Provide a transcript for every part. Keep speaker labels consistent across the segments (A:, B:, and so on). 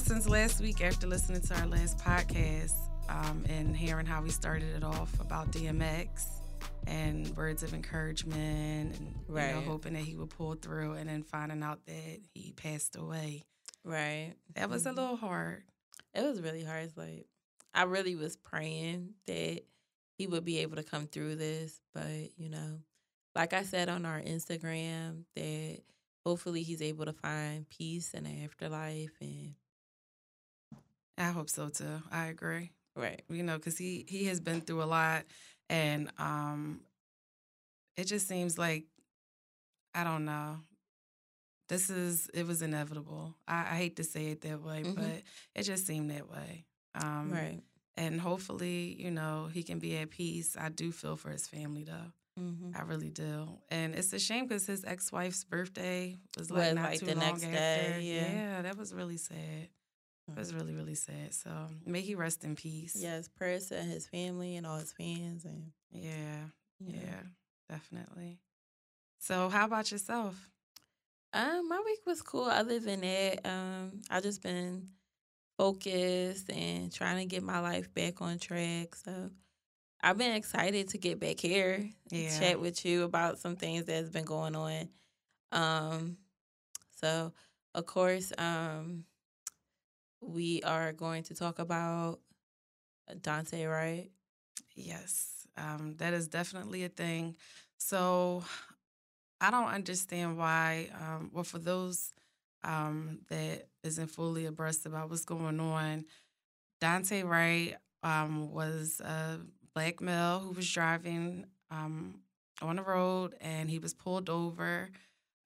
A: since last week,
B: after listening to our last podcast um, and hearing how we started it off about DMX and words of encouragement and you know, hoping that he would pull through and then finding out that he passed away.
A: Right.
B: That was a
A: Mhm.
B: little hard.
A: It was really hard. It's like I really was praying that he would be able to come through this, but you know, like I said on our Instagram, that hopefully he's able to find peace in the afterlife and
B: I hope so too. I agree.
A: right.
B: you know, because he he has been through a lot, and um, it just seems like I don't know. This is it was inevitable. I, I hate to say it that way,
A: Mhm.
B: but it just seemed that way. Um,
A: right.
B: And hopefully, you know, he can be at peace. I do feel for his family though.
A: Mm-hmm.
B: I really do. And it's a shame because his ex wife's birthday was like not
A: like,
B: too
A: the
B: long
A: next
B: after.
A: day, yeah.
B: that was really sad. It was
A: Mhm.
B: really really sad. So may he rest in peace.
A: Yes, prayers to his family and all his fans and
B: Yeah.
A: know.
B: Yeah, definitely. So, how about yourself?
A: Um, my week was cool. Other than that, um, I just been focused and trying to get my life back on track. So I've been excited to get back here,
B: Yeah.
A: chat with you about some things that's been going on. Um, so of course, um, we are going to talk about Daunte, right?
B: Yes, um, that is definitely a thing. So, I don't understand why. Um, well, for those um, that isn't fully abreast about what's going on, Daunte Wright um, was a black male who was driving um, on the road and he was pulled over.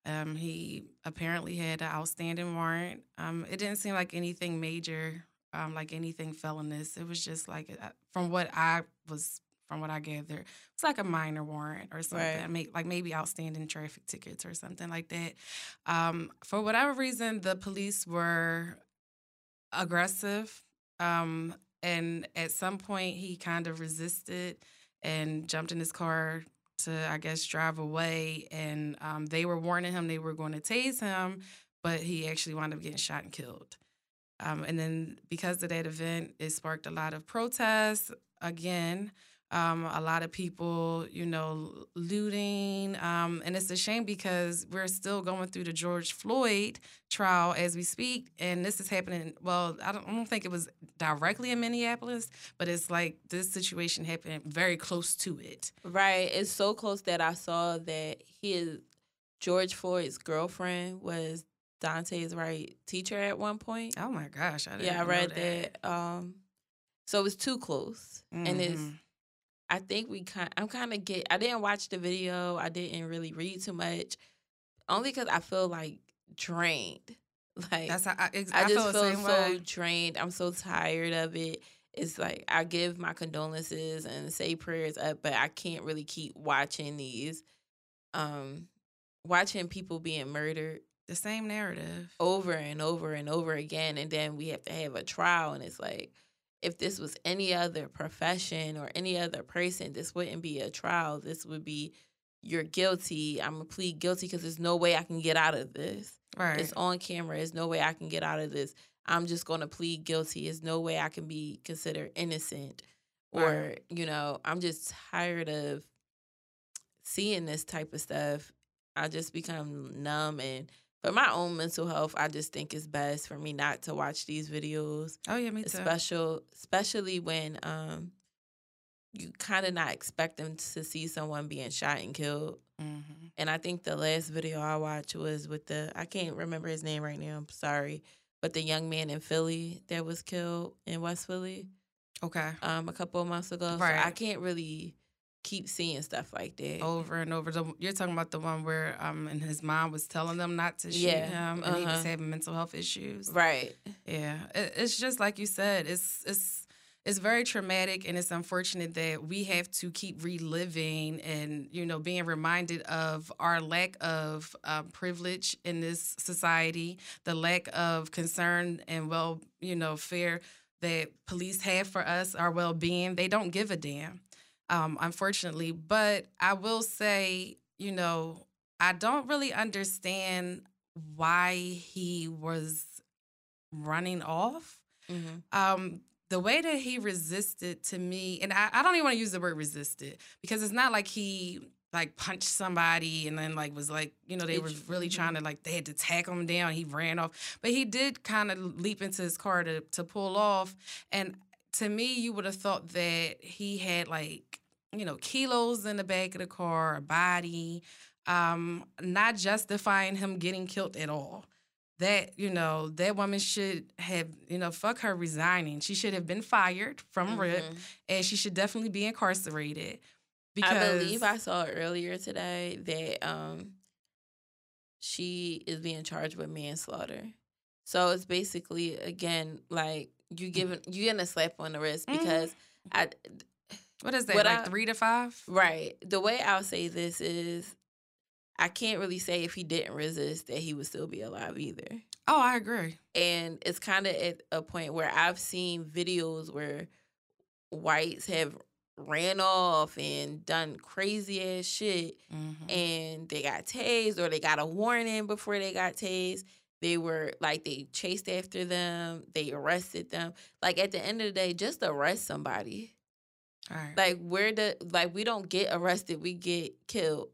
B: Um, he apparently had an outstanding warrant. Um, it didn't seem like anything major, um, like anything felonious. It was just like, uh, from what I was, from what I gathered, it's like a minor warrant or something.
A: Right.
B: May- Like maybe outstanding traffic tickets or something like that. Um, for whatever reason, the police were aggressive. Um, and at some point, he kind of resisted and jumped in his car to, I guess, drive away. And um, they were warning him they were going to tase him, but he actually wound up getting shot and killed. Um, and then because of that event, it sparked a lot of protests again. Um, a lot of people, you know, looting. Um, and it's a shame because we're still going through the George Floyd trial as we speak. And this is happening, well, I don't, I don't think it was directly in Minneapolis, but it's like this situation happened very close to it.
A: Right. It's so close that I saw that his George Floyd's girlfriend was Dante's right teacher at one point.
B: Oh my gosh. I didn't
A: yeah, I read that. Um, so it was too close, and it's. I think we kind. I'm kind of get. I didn't watch the video. I didn't really read too much, only because I feel like drained. Like
B: That's how I,
A: I,
B: I,
A: just
B: feel,
A: feel, so
B: way.
A: drained. I'm so tired of it. It's like I give my condolences and say prayers up, but I can't really keep watching these, um, watching people being murdered
B: The same narrative.
A: over and over and over again, and then we have to have a trial, and it's like. If this was any other profession or any other person, this wouldn't be a trial. This would be you're guilty. I'm gonna plead guilty because there's no way I can get out of this.
B: Right.
A: It's on camera. There's no way I can get out of this. I'm just going to plead guilty. There's no way I can be considered innocent. Or, you know, I'm just tired of seeing this type of stuff. I just become numb. And for my own mental health, I just think it's best for me not to watch these videos.
B: oh yeah, me too.
A: Special, especially when um, you kind of not expect them to see someone being shot and killed.
B: hmm
A: And I think the last video I watched was with the I can't remember his name right now. I'm sorry, but the young man in Philly that was killed in West Philly
B: Okay.
A: um a couple of months ago.
B: Right.
A: So I can't really keep seeing stuff like that.
B: Over and over. The, you're talking about the one where um and his mom was telling them not to shoot
A: Yeah,
B: him, and he was
A: uh-huh.
B: having mental health issues.
A: Right.
B: Yeah, it, it's just like you said. It's it's it's very traumatic and it's unfortunate that we have to keep reliving and you know being reminded of our lack of um, privilege in this society the lack of concern and well you know fear that police have for us our well-being they don't give a damn um, unfortunately but i will say you know i don't really understand why he was running off mm-hmm. um, the way that he resisted to me, and I, I don't even want to use the word resisted because it's not like he like punched somebody and then like was like you know they were really mm-hmm. trying to like they had to tack him down he ran off but he did kind of leap into his car to to pull off and to me you would have thought that he had like you know kilos in the back of the car a body um not justifying him getting killed at all. That you know that woman should have you know fuck her resigning. She should have been fired from mm-hmm. rip and she should definitely be incarcerated
A: because i believe i saw earlier today that um she is being charged with manslaughter. So it's basically again like you giving you getting a slap on the wrist because mm-hmm. i
B: what is that What like I, three to five
A: right the way i'll say this is I can't really say if he didn't resist that he would still be alive either.
B: Oh, I agree.
A: And it's kind of at a point where I've seen videos where whites have ran off and done crazy ass shit mm-hmm. and they got tased or they got a warning before they got tased. They were like they chased after them, they arrested them. Like at the end of the day, just arrest somebody. All right. Like we're the like we don't get arrested, we get killed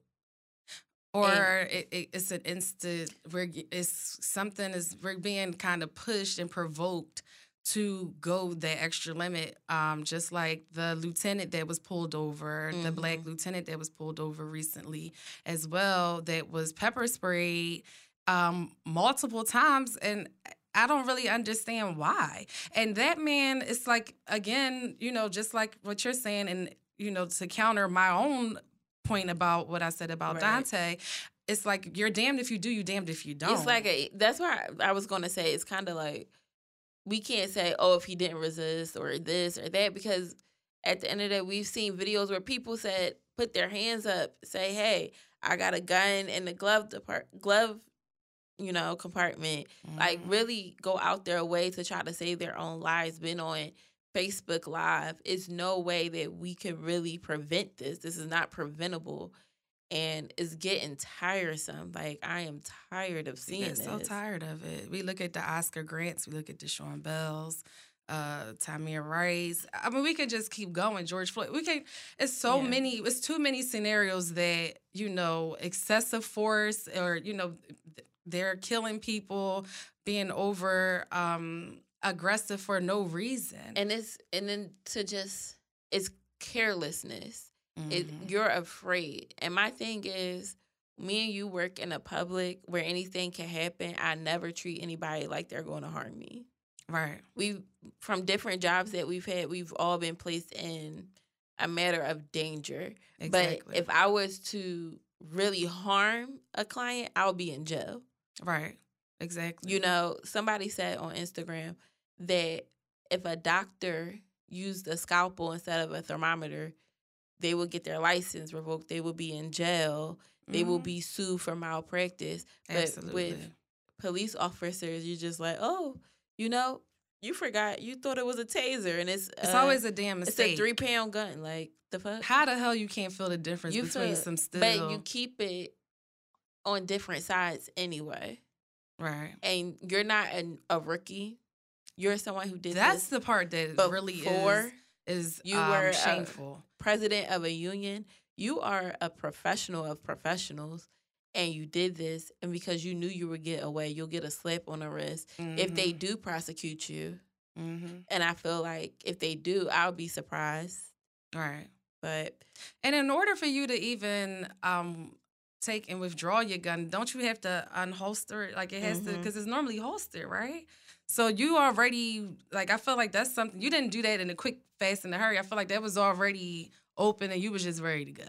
B: or it, it, it's an instant where it's something is we're being kind of pushed and provoked to go that extra limit um, just like the lieutenant that was pulled over mm-hmm. the black mm-hmm. lieutenant that was pulled over recently as well that was pepper sprayed um, multiple times and I don't really understand why. And that man is like, again, you know, just like what you're saying, and, you know, to counter my own point about what I said about right. Daunte, it's like you're damned if you do, you damned if you don't.
A: It's like a that's why I was going to say it's kind of like we can't say oh if he didn't resist or this or that because at the end of the day we've seen videos where people said put their hands up say hey I got a gun in the glove depart glove you know compartment mm-hmm. like really go out their way to try to save their own lives been on Facebook Live, it's no way that we can really prevent this. This is not preventable. And it's getting tiresome. Like I am tired of seeing
B: this. So tired of it. We look at the Oscar Grants, we look at the Sean Bells, uh, Tamir Rice. I mean, we could just keep going. George Floyd. We can. It's so yeah. many. It's too many scenarios that you know excessive force or you know they're killing people, being over. Um, aggressive for no reason.
A: And it's and then to just it's carelessness. Mm-hmm. It, you're afraid. And my thing is me and you work in a public where anything can happen. I never treat anybody like they're going to harm me.
B: Right.
A: We from different jobs that we've had, we've all been placed in a matter of danger. Exactly. But if I was to really harm a client, I'll be in jail.
B: Right. Exactly.
A: You know, somebody said on Instagram, that if a doctor used a scalpel instead of a thermometer, they will get their license revoked. They will be in jail. Mm-hmm. They will be sued for malpractice. Absolutely. But with police officers, you're just like, oh, you know, you forgot. You thought it was a taser, and it's
B: it's uh, always a damn mistake.
A: It's a three pound gun. Like the fuck.
B: How the hell you can't feel the difference you between feel, some steel?
A: But you keep it on different sides anyway.
B: Right.
A: And you're not an, a rookie you're someone who did
B: that's the part that really is is you um, were shameful
A: president of a union you are a professional of professionals and you did this and because you knew you would get away you'll get a slap on the wrist mm-hmm. if they mm-hmm. do prosecute you mm-hmm. and i feel like if they do i'll be surprised
B: right
A: but
B: and in order for you to even um take and withdraw your gun don't you have to unholster it like it has mm-hmm. to because it's normally holstered right so you already like I feel like that's something you didn't do that in a quick, fast, in a hurry. I feel like that was already open and you was just ready to go.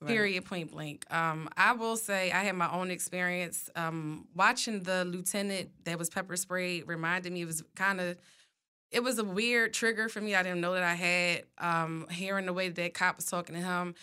B: Right. Period, point blank. Um, I will say I had my own experience um, watching the lieutenant that was pepper sprayed. Reminded me it was kind of it was a weird trigger for me. I didn't know that I had. Um, hearing the way that cop was talking to him.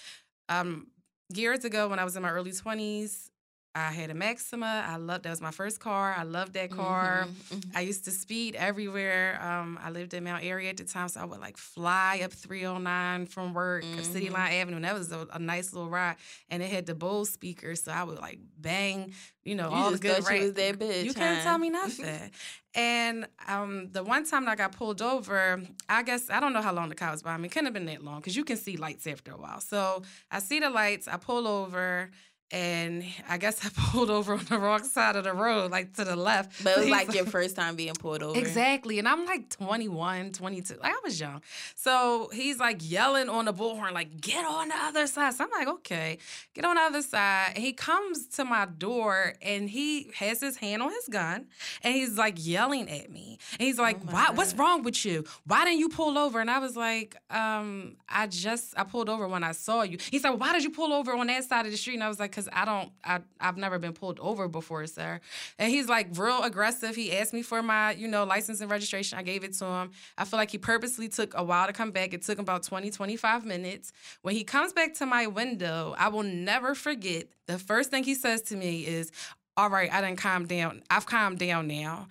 B: Um, years ago, when I was in my early twenties, I had a Maxima. I loved that was my first car. I loved that car.
A: Mhm, mhm.
B: I used to speed everywhere. Um, I lived in Mount Airy at the time, so I would like fly up 309 from work, City
A: Mhm.
B: Line Avenue. And that was a, a nice little ride. And it had the Bose speakers, so I would like bang, you know,
A: You
B: all the
A: just
B: good
A: you was that bitch,
B: You can't tell me nothing. and um, the one time that I got pulled over, I guess I don't know how long the car was by me. It couldn't have been that long because you can see lights after a while. So I see the lights. I pull over. And I guess I pulled over on the wrong side of the road, like to the left.
A: But it was like your first time being pulled over.
B: Exactly. And I'm like 21, 22. Like I was young. So he's like yelling on the bullhorn, like, get on the other side. So I'm like, okay, get on the other side. And he comes to my door and he has his hand on his gun and he's like yelling at me. And he's like,
A: Oh
B: Why what's wrong with you? Why didn't you pull over? And I was like, um, I just I pulled over when I saw you. He's like, Why did you pull over on that side of the street? And I was like, Cause I don't I I've never been pulled over before, sir. And he's like real aggressive. He asked me for my, you know, license and registration. I gave it to him. I feel like he purposely took a while to come back. It took about 20, 25 minutes. When he comes back to my window, I will never forget the first thing he says to me is, All right, I didn't calm down. I've calmed down now.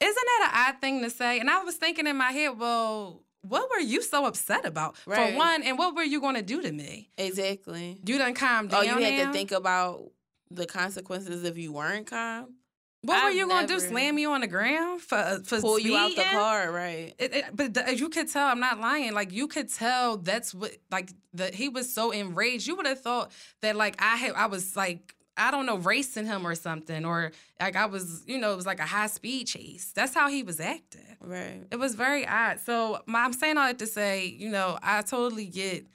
B: Isn't that an odd thing to say? And I was thinking in my head, well, what were you so upset about?
A: Right.
B: For one, and what were you going to do to me?
A: Exactly.
B: You done calm down.
A: Oh, you had
B: now?
A: to think about the consequences if you weren't calm.
B: What were
A: I've
B: you gonna do? Slam you on the ground for uh, for
A: Pull you out the car, right?
B: It, it, but the, you could tell. I'm not lying. Like you could tell. That's what. Like the he was so enraged. You would have thought that like I had. I was like I don't know racing him or something, or like I was. You know, it was like a high speed chase. That's how he was acting.
A: Right.
B: It was very odd. So my, I'm saying all that to say, you know, I totally get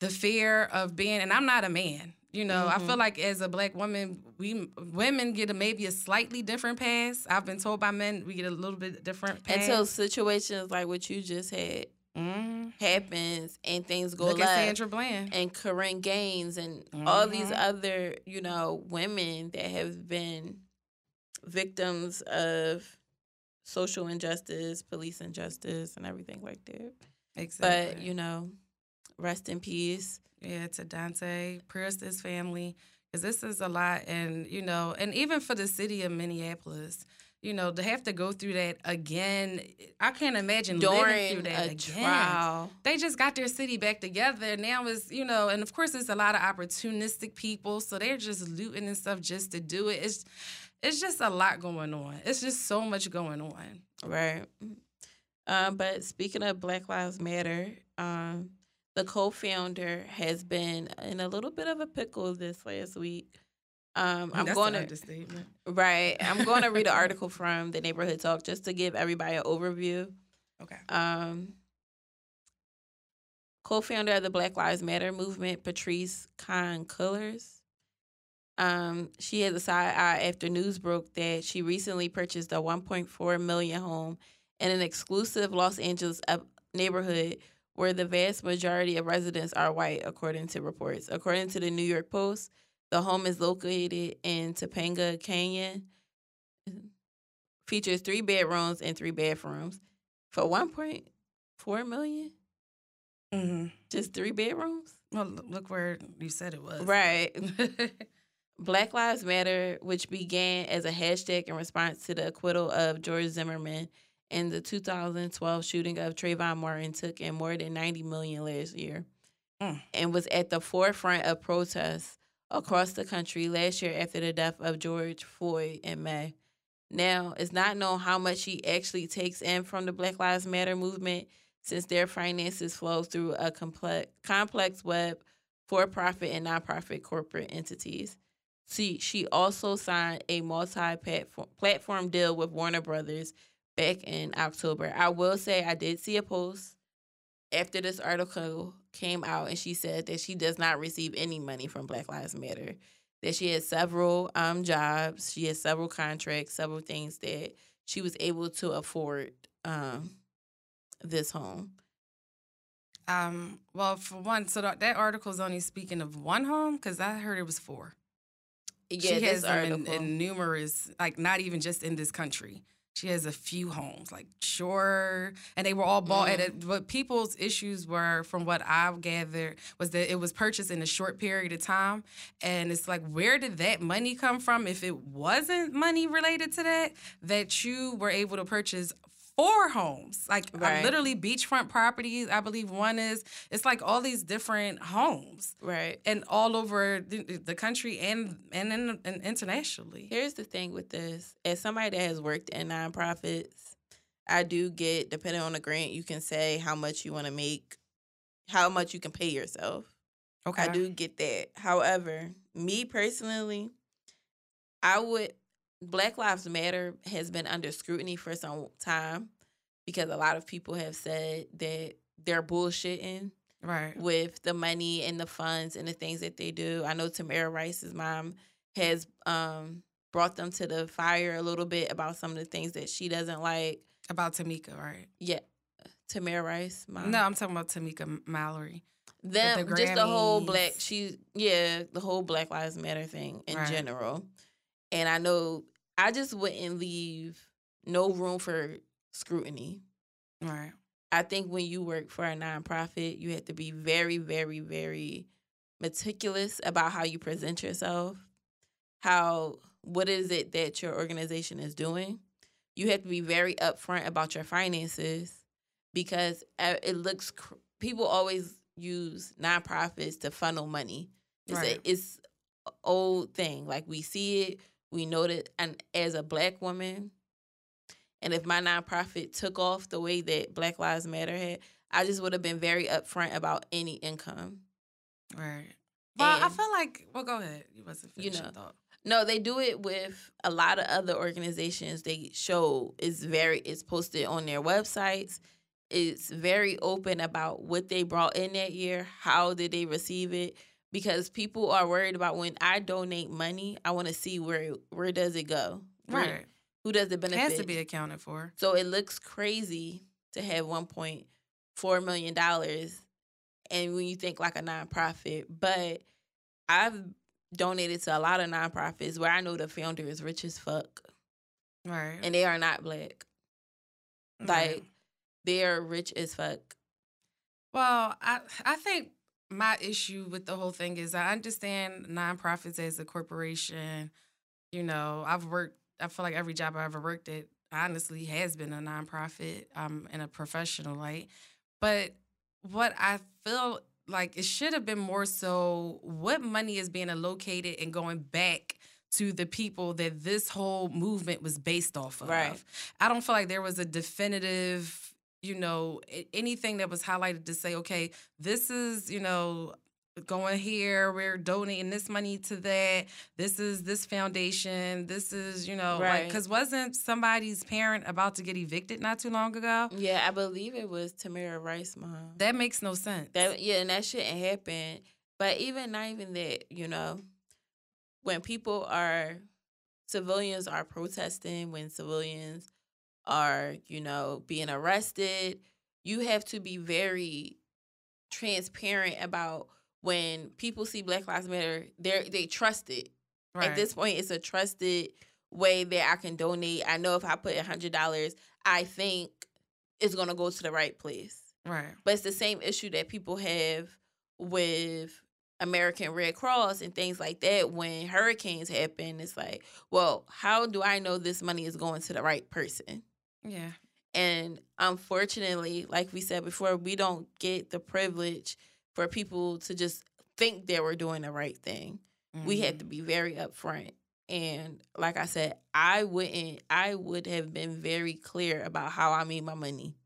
B: the fear of being, and I'm not a man. You know, I
A: Mhm.
B: feel like as a black woman, we women get a maybe a slightly different pass. I've been told by men we get a little bit different pass.
A: Until situations like what you just had
B: Mhm.
A: happens and things go
B: Look at. Sandra Bland.
A: and Korryn Gaines and all these
B: Mhm.
A: other, you know, women that have been victims of social injustice, police injustice, and everything like that.
B: Exactly.
A: But, you know, rest in peace.
B: Yeah, to Daunte, prayers to his family, because this is a lot, and you know, and even for the city of Minneapolis, you know, to have to go through that again, I can't imagine living through that
A: a
B: again.
A: trial.
B: They just got their city back together. Now is you know, and of course, there's a lot of opportunistic people, so they're just looting and stuff just to do it. It's it's just a lot going on. It's just so much going on.
A: Right. Um, but speaking of Black Lives Matter, um, the co-founder has been in a little bit of a pickle this last week. Um, I'm
B: That's
A: going to right. I'm going to read an article from the Neighborhood Talk just to give everybody an overview.
B: Okay.
A: Um, co-founder of the Black Lives Matter movement, Patrisse Khan-Cullors. Um, she has a side eye after news broke that she recently purchased a 1.4 million home in an exclusive Los Angeles neighborhood where the vast majority of residents are white, according to reports. According to the New York Post, the home is located in Topanga Canyon, features three bedrooms and three bathrooms for 1.4 million.
B: Mm-hmm.
A: Just three bedrooms?
B: Well, look where you said it was.
A: Right. Black Lives Matter, which began as a hashtag in response to the acquittal of George Zimmerman in the 2012 shooting of Trayvon Martin, took in more than 90 million last year,
B: Mm.
A: and was at the forefront of protests across the country last year after the death of George Floyd in May. Now, it's not known how much he actually takes in from the Black Lives Matter movement, since their finances flow through a complex complex web for-profit and nonprofit corporate entities. See, she also signed a multi-platform platform deal with Warner Brothers back in October. I will say I did see a post after this article came out, and she said that she does not receive any money from Black Lives Matter. That she has several um jobs, she has several contracts, several things that she was able to afford um this home.
B: Um. Well, for one, so that, that article is only speaking of one home because I heard it was four.
A: Yeah,
B: she has them in, in numerous, like not even just in this country. She has a few homes, like sure, and they were all bought
A: Mm.
B: at it. But people's issues were, from what I've gathered, was that it was purchased in a short period of time, and it's like, where did that money come from? If it wasn't money related to that, that you were able to purchase four homes, like uh,
A: Right.
B: literally beachfront properties. I believe one is. It's like all these different homes
A: Right.
B: and all over the, the country and and, in, and internationally.
A: Here's the thing with this. As somebody that has worked in nonprofits, I do get, depending on the grant, you can say how much you want to make, how much you can pay yourself.
B: Okay.
A: I do get that. However, me personally, I would Black Lives Matter has been under scrutiny for some time because a lot of people have said that they're bullshitting
B: Right.
A: with the money and the funds and the things that they do. I know Tamara Rice's mom has um brought them to the fire a little bit about some of the things that she doesn't like.
B: About Tamika, right?
A: Yeah. Tamara Rice, mom.
B: No, I'm talking about Tamika Mallory.
A: them
B: the
A: just the whole black she yeah the whole black lives matter thing in
B: Right.
A: general and i know i just wouldn't leave no room for scrutiny
B: Right.
A: i think when you work for a nonprofit you have to be very very very meticulous about how you present yourself how what is it that your organization is doing you have to be very upfront about your finances because uh, it looks cr- people always use nonprofits to funnel money it's
B: Right.
A: a, it's old thing like we see it we know that and as a black woman and if my nonprofit took off the way that black lives matter had i just would have been very upfront about any income
B: Right. Well, I feel like. Well, go ahead. You wasn't
A: You know.
B: thought.
A: No, they do it with a lot of other organizations. They show it's very it's posted on their websites. It's very open about what they brought in that year, how did they receive it? Because people are worried about when I donate money, I want to see where where does it go? Where-
B: Right.
A: Who does it
B: It
A: benefit?
B: has to be accounted for.
A: So it looks crazy to have one point four million dollars, and when you think like a nonprofit, but I've donated to a lot of nonprofits where I know the founder is rich as fuck,
B: Right.
A: and they are not black.
B: Right.
A: Like they are rich as fuck.
B: Well, I I think my issue with the whole thing is I understand nonprofits as a corporation. You know, I've worked. I feel like every job I ever worked at honestly has been a nonprofit um, in a professional light. But what I feel like it should have been more so what money is being allocated and going back to the people that this whole movement was based off of.
A: Right.
B: I don't feel like there was a definitive, you know, anything that was highlighted to say, okay, this is, you know, going here, we're donating this money to that. This is this foundation. This is, you know, like,
A: Right.
B: because wasn't somebody's parent about to get evicted not too long ago?
A: Yeah, I believe it was Tamara Rice mom.
B: That makes no sense.
A: That yeah, and that shouldn't happen. But even not even that, you know, when people are civilians are protesting, when civilians are, you know, being arrested, you have to be very transparent about when people see Black Lives Matter, they they trust it.
B: right.
A: At this point, it's a trusted way that I can donate. I know if I put a hundred dollars, I think it's gonna go to the right place.
B: right.
A: But it's the same issue that people have with American Red Cross and things like that. When hurricanes happen, it's like, well, how do I know this money is going to the right person?
B: Yeah.
A: And unfortunately, like we said before, we don't get the privilege for people to just think that we're doing the right thing. We had to
B: Mhm.
A: be very upfront. And like I said, I wouldn't I would have been very clear about how I made my money.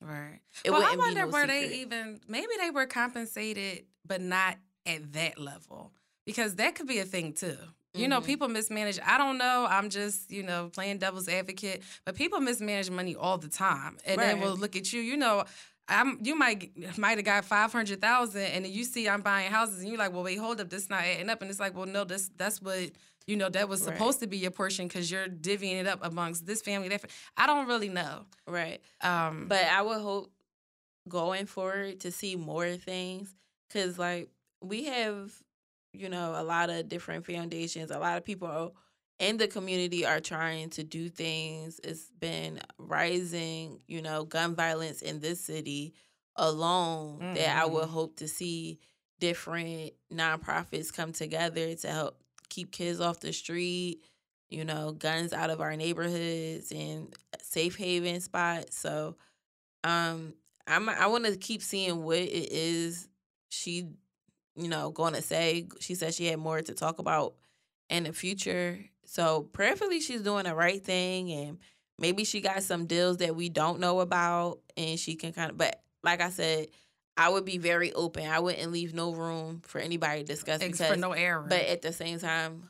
B: Right.
A: It
B: well, I wonder
A: no
B: were they even maybe they were compensated, but not at that level because that could be a thing too. You know,
A: Mhm.
B: people mismanage. I don't know. I'm just you know playing devil's advocate, but people mismanage money all the time, and then
A: Right.
B: we'll look at you. You know. I'm, you might might have got five hundred thousand, and then you see I'm buying houses, and you're like, "Well, wait, hold up, this not adding up." And it's like, "Well, no, this that's what you know that was
A: Right.
B: supposed to be your portion because you're divvying it up amongst this family." That fa-" I don't really know,
A: Right.
B: um,
A: But I would hope going forward to see more things because, like, we have, you know, a lot of different foundations. A lot of people in the community are trying to do things. It's been rising, you know, gun violence in this city alone mm-hmm. that I would mm-hmm. hope to see different nonprofits come together to help keep kids off the street, you know, guns out of our neighborhoods and safe haven spots. So um I'm I want to keep seeing what it is she you know going to say. She said she had more to talk about in the future. So prayerfully she's doing the right thing and maybe she got some deals that we don't know about and she can kind of but like I said, I would be very open. I wouldn't leave no room for anybody to discuss
B: because, for no error.
A: But at the same time,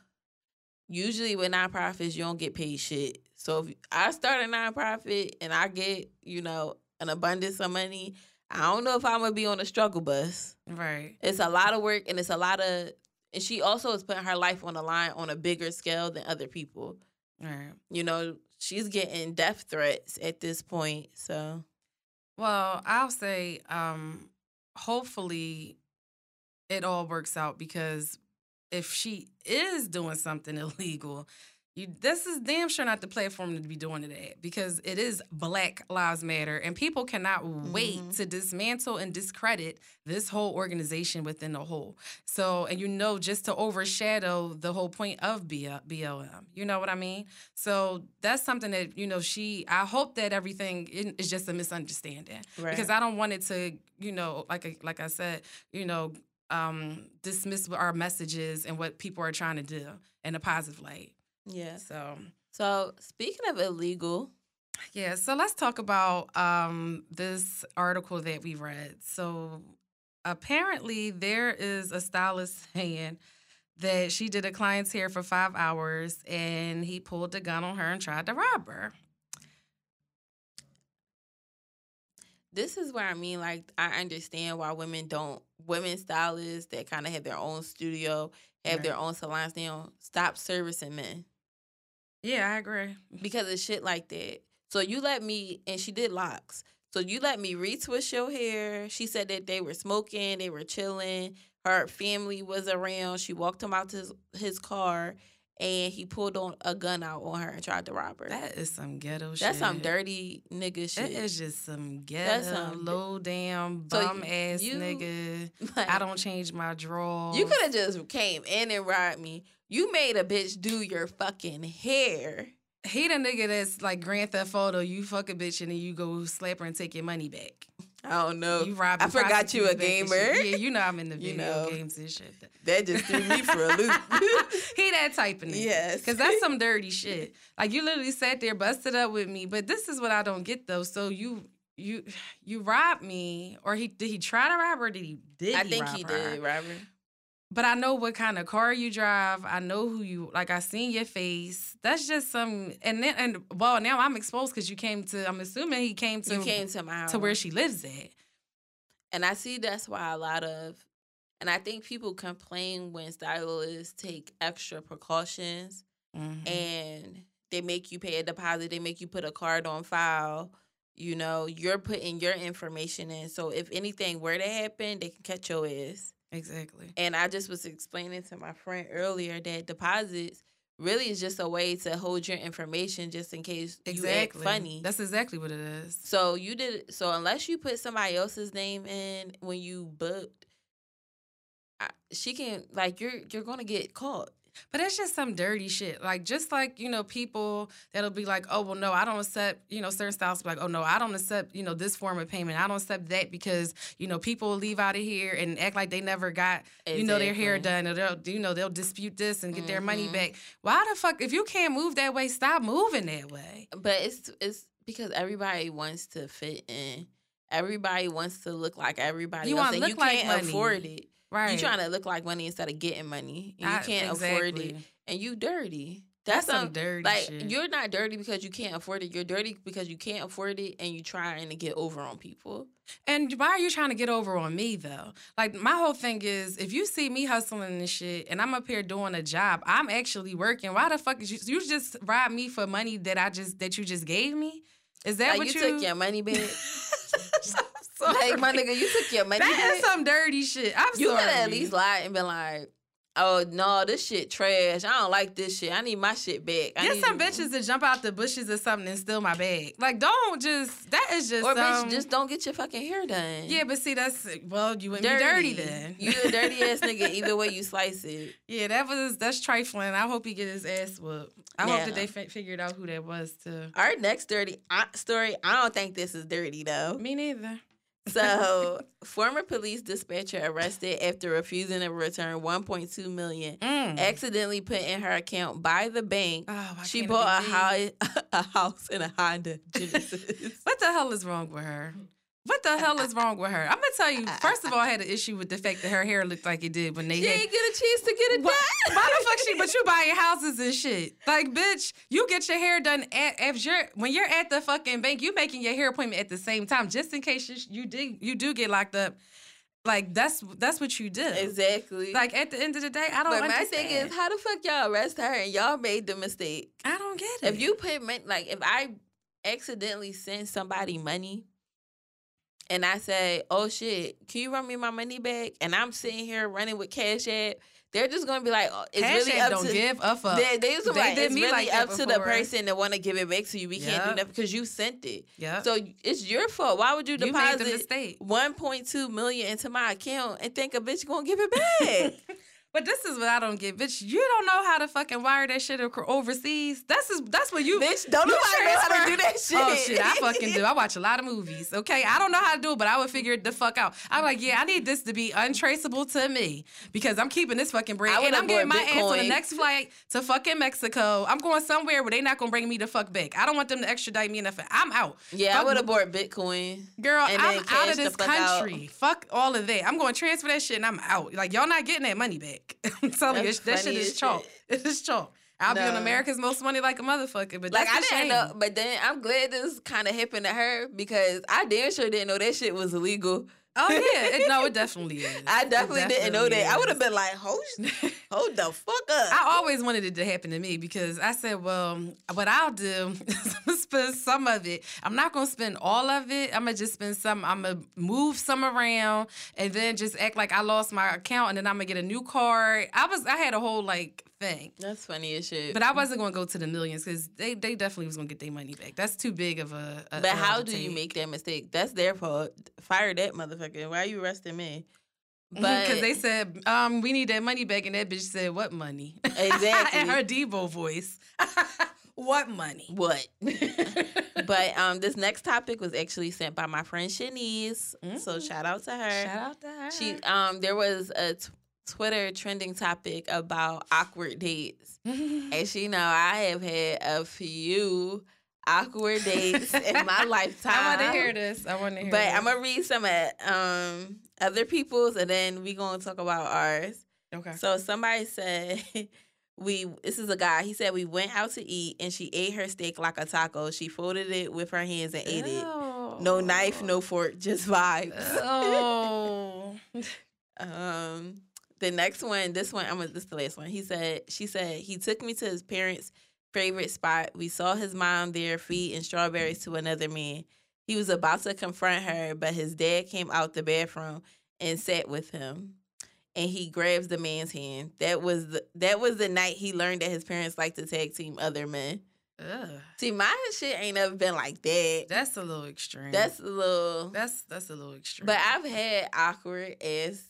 A: usually with nonprofits, you don't get paid shit. So if I start a nonprofit and I get, you know, an abundance of money, I don't know if I'm gonna be on a struggle bus.
B: Right.
A: It's a lot of work and it's a lot of and she also is putting her life on the line on a bigger scale than other people.
B: Right.
A: You know, she's getting death threats at this point. So
B: well, I'll say, um, hopefully it all works out because if she is doing something illegal, you, this is damn sure not the platform to be doing it at because it is Black Lives Matter, and people cannot mm-hmm. wait to dismantle and discredit this whole organization within the whole. So, and you know, just to overshadow the whole point of BLM, you know what I mean? So that's something that you know she. I hope that everything is just a misunderstanding right. because I don't want it to, you know, like like I said, you know, um, dismiss our messages and what people are trying to do in a positive light.
A: Yeah.
B: So
A: so speaking of illegal.
B: Yeah, so let's talk about um, this article that we read. So apparently there is a stylist saying that she did a client's hair for five hours and he pulled a gun on her and tried to rob her.
A: This is where I mean, like, I understand why women don't, women stylists that kind of have their own studio, have right. their own salons, they don't stop servicing men.
B: Yeah, I agree.
A: Because of shit like that. So you let me, and she did locks. So you let me retwist your hair. She said that they were smoking, they were chilling. Her family was around. She walked him out to his, his car, and he pulled on a gun out on her and tried to rob her.
B: That is some ghetto
A: That's
B: shit.
A: That's some dirty nigga shit.
B: That is just some ghetto, That's some, low down, bum so ass you, nigga. Like, I don't change my drawers.
A: You could have just came in and robbed me. You made a bitch do your fucking hair.
B: He the nigga that's like Grand Theft Auto. You fuck a bitch and then you go slap her and take your money back.
A: I don't know. You rob. I forgot you a gamer.
B: Yeah, you know I'm in the video you know, games and shit.
A: That just threw me for a loop.
B: he that type of nigga.
A: Yes,
B: because that's some dirty shit. Like you literally sat there, busted up with me. But this is what I don't get though. So you you you robbed me, or he did he try to rob her? Or did he did?
A: I
B: he
A: think he
B: her?
A: did rob her
B: but I know what kind of car you drive. I know who you like. I seen your face. That's just some. And then and well, now I'm exposed because you came to. I'm assuming he came to.
A: You came to my house.
B: to where she lives at.
A: And I see that's why a lot of, and I think people complain when stylists take extra precautions, mm-hmm. and they make you pay a deposit. They make you put a card on file. You know, you're putting your information in. So if anything were to happen, they can catch your ass.
B: Exactly.
A: And I just was explaining to my friend earlier that deposits really is just a way to hold your information just in case exactly. you act funny.
B: That's exactly what it is.
A: So you did so unless you put somebody else's name in when you booked, I, she can like you're you're gonna get caught.
B: But it's just some dirty shit. Like just like, you know, people that'll be like, oh well no, I don't accept, you know, certain styles like, oh no, I don't accept, you know, this form of payment. I don't accept that because, you know, people will leave out of here and act like they never got, exactly. you know, their hair done or they'll you know, they'll dispute this and get mm-hmm. their money mm-hmm. back. Why the fuck if you can't move that way, stop moving that way.
A: But it's it's because everybody wants to fit in. Everybody wants to look like everybody
B: you
A: else. and
B: you can't
A: money. afford it.
B: Right.
A: You trying to look like money instead of getting money. And you I, can't exactly. afford it. And you dirty. That's,
B: That's some dirty
A: like
B: shit.
A: you're not dirty because you can't afford it. You're dirty because you can't afford it and you're trying to get over on people.
B: And why are you trying to get over on me though? Like my whole thing is if you see me hustling and shit and I'm up here doing a job, I'm actually working. Why the fuck is you you just rob me for money that I just that you just gave me? Is that
A: like
B: what
A: you,
B: you
A: took your money back? Like my nigga, you took your money.
B: That is some dirty shit. I'm
A: you
B: sorry.
A: could at least lie and be like, oh no, this shit trash. I don't like this shit. I need my shit back. I
B: Get
A: need
B: some bitches to jump out the bushes or something and steal my bag. Like, don't just. That is just.
A: Or bitch,
B: um,
A: just don't get your fucking hair done.
B: Yeah, but see, that's well, you wouldn't be dirty then.
A: You a dirty ass nigga either way you slice it.
B: yeah, that was that's trifling. I hope he get his ass whooped. I hope that they fi- figured out who that was too.
A: Our next dirty uh, story, I don't think this is dirty though.
B: Me neither.
A: So, former police dispatcher arrested after refusing to return 1.2 million,
B: Mm.
A: accidentally put in her account by the bank.
B: Oh,
A: she bought a house, a house in a Honda Genesis.
B: What the hell is wrong with her? What the hell is wrong with her? I'm gonna tell you. First of all, I had an issue with the fact that her hair looked like it did when they
A: she
B: had.
A: didn't get a chance to get it
B: Why,
A: done.
B: why the fuck she? But you buying houses and shit. Like, bitch, you get your hair done at if you're when you're at the fucking bank. You making your hair appointment at the same time, just in case you, you did you do get locked up. Like that's that's what you did.
A: Exactly.
B: Like at the end of the day, I don't.
A: but my thing is, how the fuck y'all arrest her and y'all made the mistake?
B: I don't get it.
A: If you put like if I accidentally send somebody money and I say, "Oh shit, can you run me my money back?" and I'm sitting here running with Cash App, they're just gonna be like, oh, "It's
B: Cash
A: really
B: App
A: up
B: don't
A: to."
B: give a fuck.
A: they, they, just
B: They
A: like, it's really
B: like that
A: up to the person that want to give it back to you. We can't do
B: Yep.
A: nothing because you sent it.
B: yeah,
A: So it's your fault. Why would you
B: you made the
A: deposit
B: mistake.
A: one point two million into my account and think a bitch gonna give it back?
B: But this is what I don't get, bitch. You don't know how to fucking wire that shit overseas. That's is that's what you
A: bitch, don't
B: you
A: nobody know how to do that oh, shit.
B: Oh shit, I fucking do. I watch a lot of movies. Okay, I don't know how to do it, but I would figure it the fuck out. I'm like, yeah, I need this to be untraceable to me because I'm keeping this fucking bread,
A: I
B: and I'm getting my
A: bought
B: ass on the next flight to fucking Mexico. I'm going somewhere where they not gonna bring me the fuck back. I don't want them to extradite me enough. I'm out.
A: Yeah, I would have bought Bitcoin.
B: Girl,
A: and
B: I'm out of this
A: fuck out.
B: country. Fuck all of that. I'm going to transfer that shit and I'm out. Like y'all not getting that money back. I'm telling
A: That's
B: you, that shit is chalk. It is chalk. I'll be on America's Most Money like a motherfucker, but
A: Like
B: that's
A: I didn't
B: shame.
A: know, but then I'm glad this kind of happened to her because I damn sure didn't know that shit was illegal.
B: Oh yeah, it, no, it definitely is.
A: I
B: It
A: definitely, didn't know
B: definitely
A: that. I would have been like, hold, hold the fuck up.
B: I always wanted it to happen to me because I said, well, what I'll do is I'm gonna spend some of it. I'm not gonna spend all of it. I'm gonna just spend some. I'm gonna move some around and then just act like I lost my account and then I'm gonna get a new card. I was, I had a whole like thing.
A: That's funny as shit.
B: But I wasn't gonna go to the millions because they, they definitely was gonna get their money back. That's too big of a. a
A: But how do you make that mistake? That's their fault. Fire that motherfucker. Why are you arresting me? But
B: Because they said, um, we need that money back, and that bitch said, "What money?"
A: Exactly.
B: In her Debo voice. what money?
A: what? but um, this next topic was actually sent by my friend Shanice. So
B: Mm.
A: shout out to her.
B: Shout out to her.
A: She um there was a t- Twitter trending topic about awkward dates. And she know I have had a few awkward dates in my lifetime.
B: I want to hear this. I want to hear.
A: But
B: this.
A: I'm gonna read some of um other people's and then we gonna talk about ours.
B: okay.
A: So somebody said we this is a guy. He said we went out to eat and she ate her steak like a taco. She folded it with her hands and ate it. No knife, no fork, just vibes.
B: Oh.
A: Um, the next one, this one, I'm gonna this is the last one. He said, she said he took me to his parents' favorite spot. We saw his mom there feeding strawberries to another man. He was about to confront her, but his dad came out the bathroom and sat with him. And he grabs the man's hand. That was the that was the night he learned that his parents like to tag team other men.
B: Ugh.
A: See, my shit ain't ever been like that.
B: That's a little extreme.
A: That's a little.
B: that's that's a little extreme.
A: But I've had awkward ass.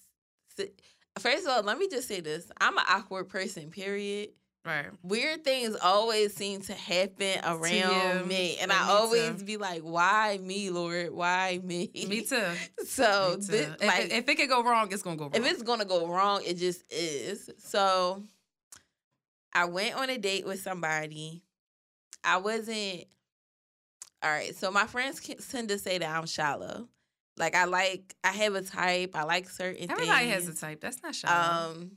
A: First of all, let me just say this: I'm an awkward person. Period.
B: right.
A: Weird things always seem to happen around
B: you.
A: me, and I always
B: too.
A: be like, "Why me, Lord? Why me?"
B: Me too.
A: So,
B: Me too.
A: this,
B: if,
A: like,
B: if it could go wrong, it's gonna go wrong.
A: if it's gonna go wrong, it just is. So I went on a date with somebody. I wasn't all right. So my friends tend to say that I'm shallow. Like I like I have a type. I like certain
B: Everybody
A: things.
B: has a type. That's not shallow.
A: Um,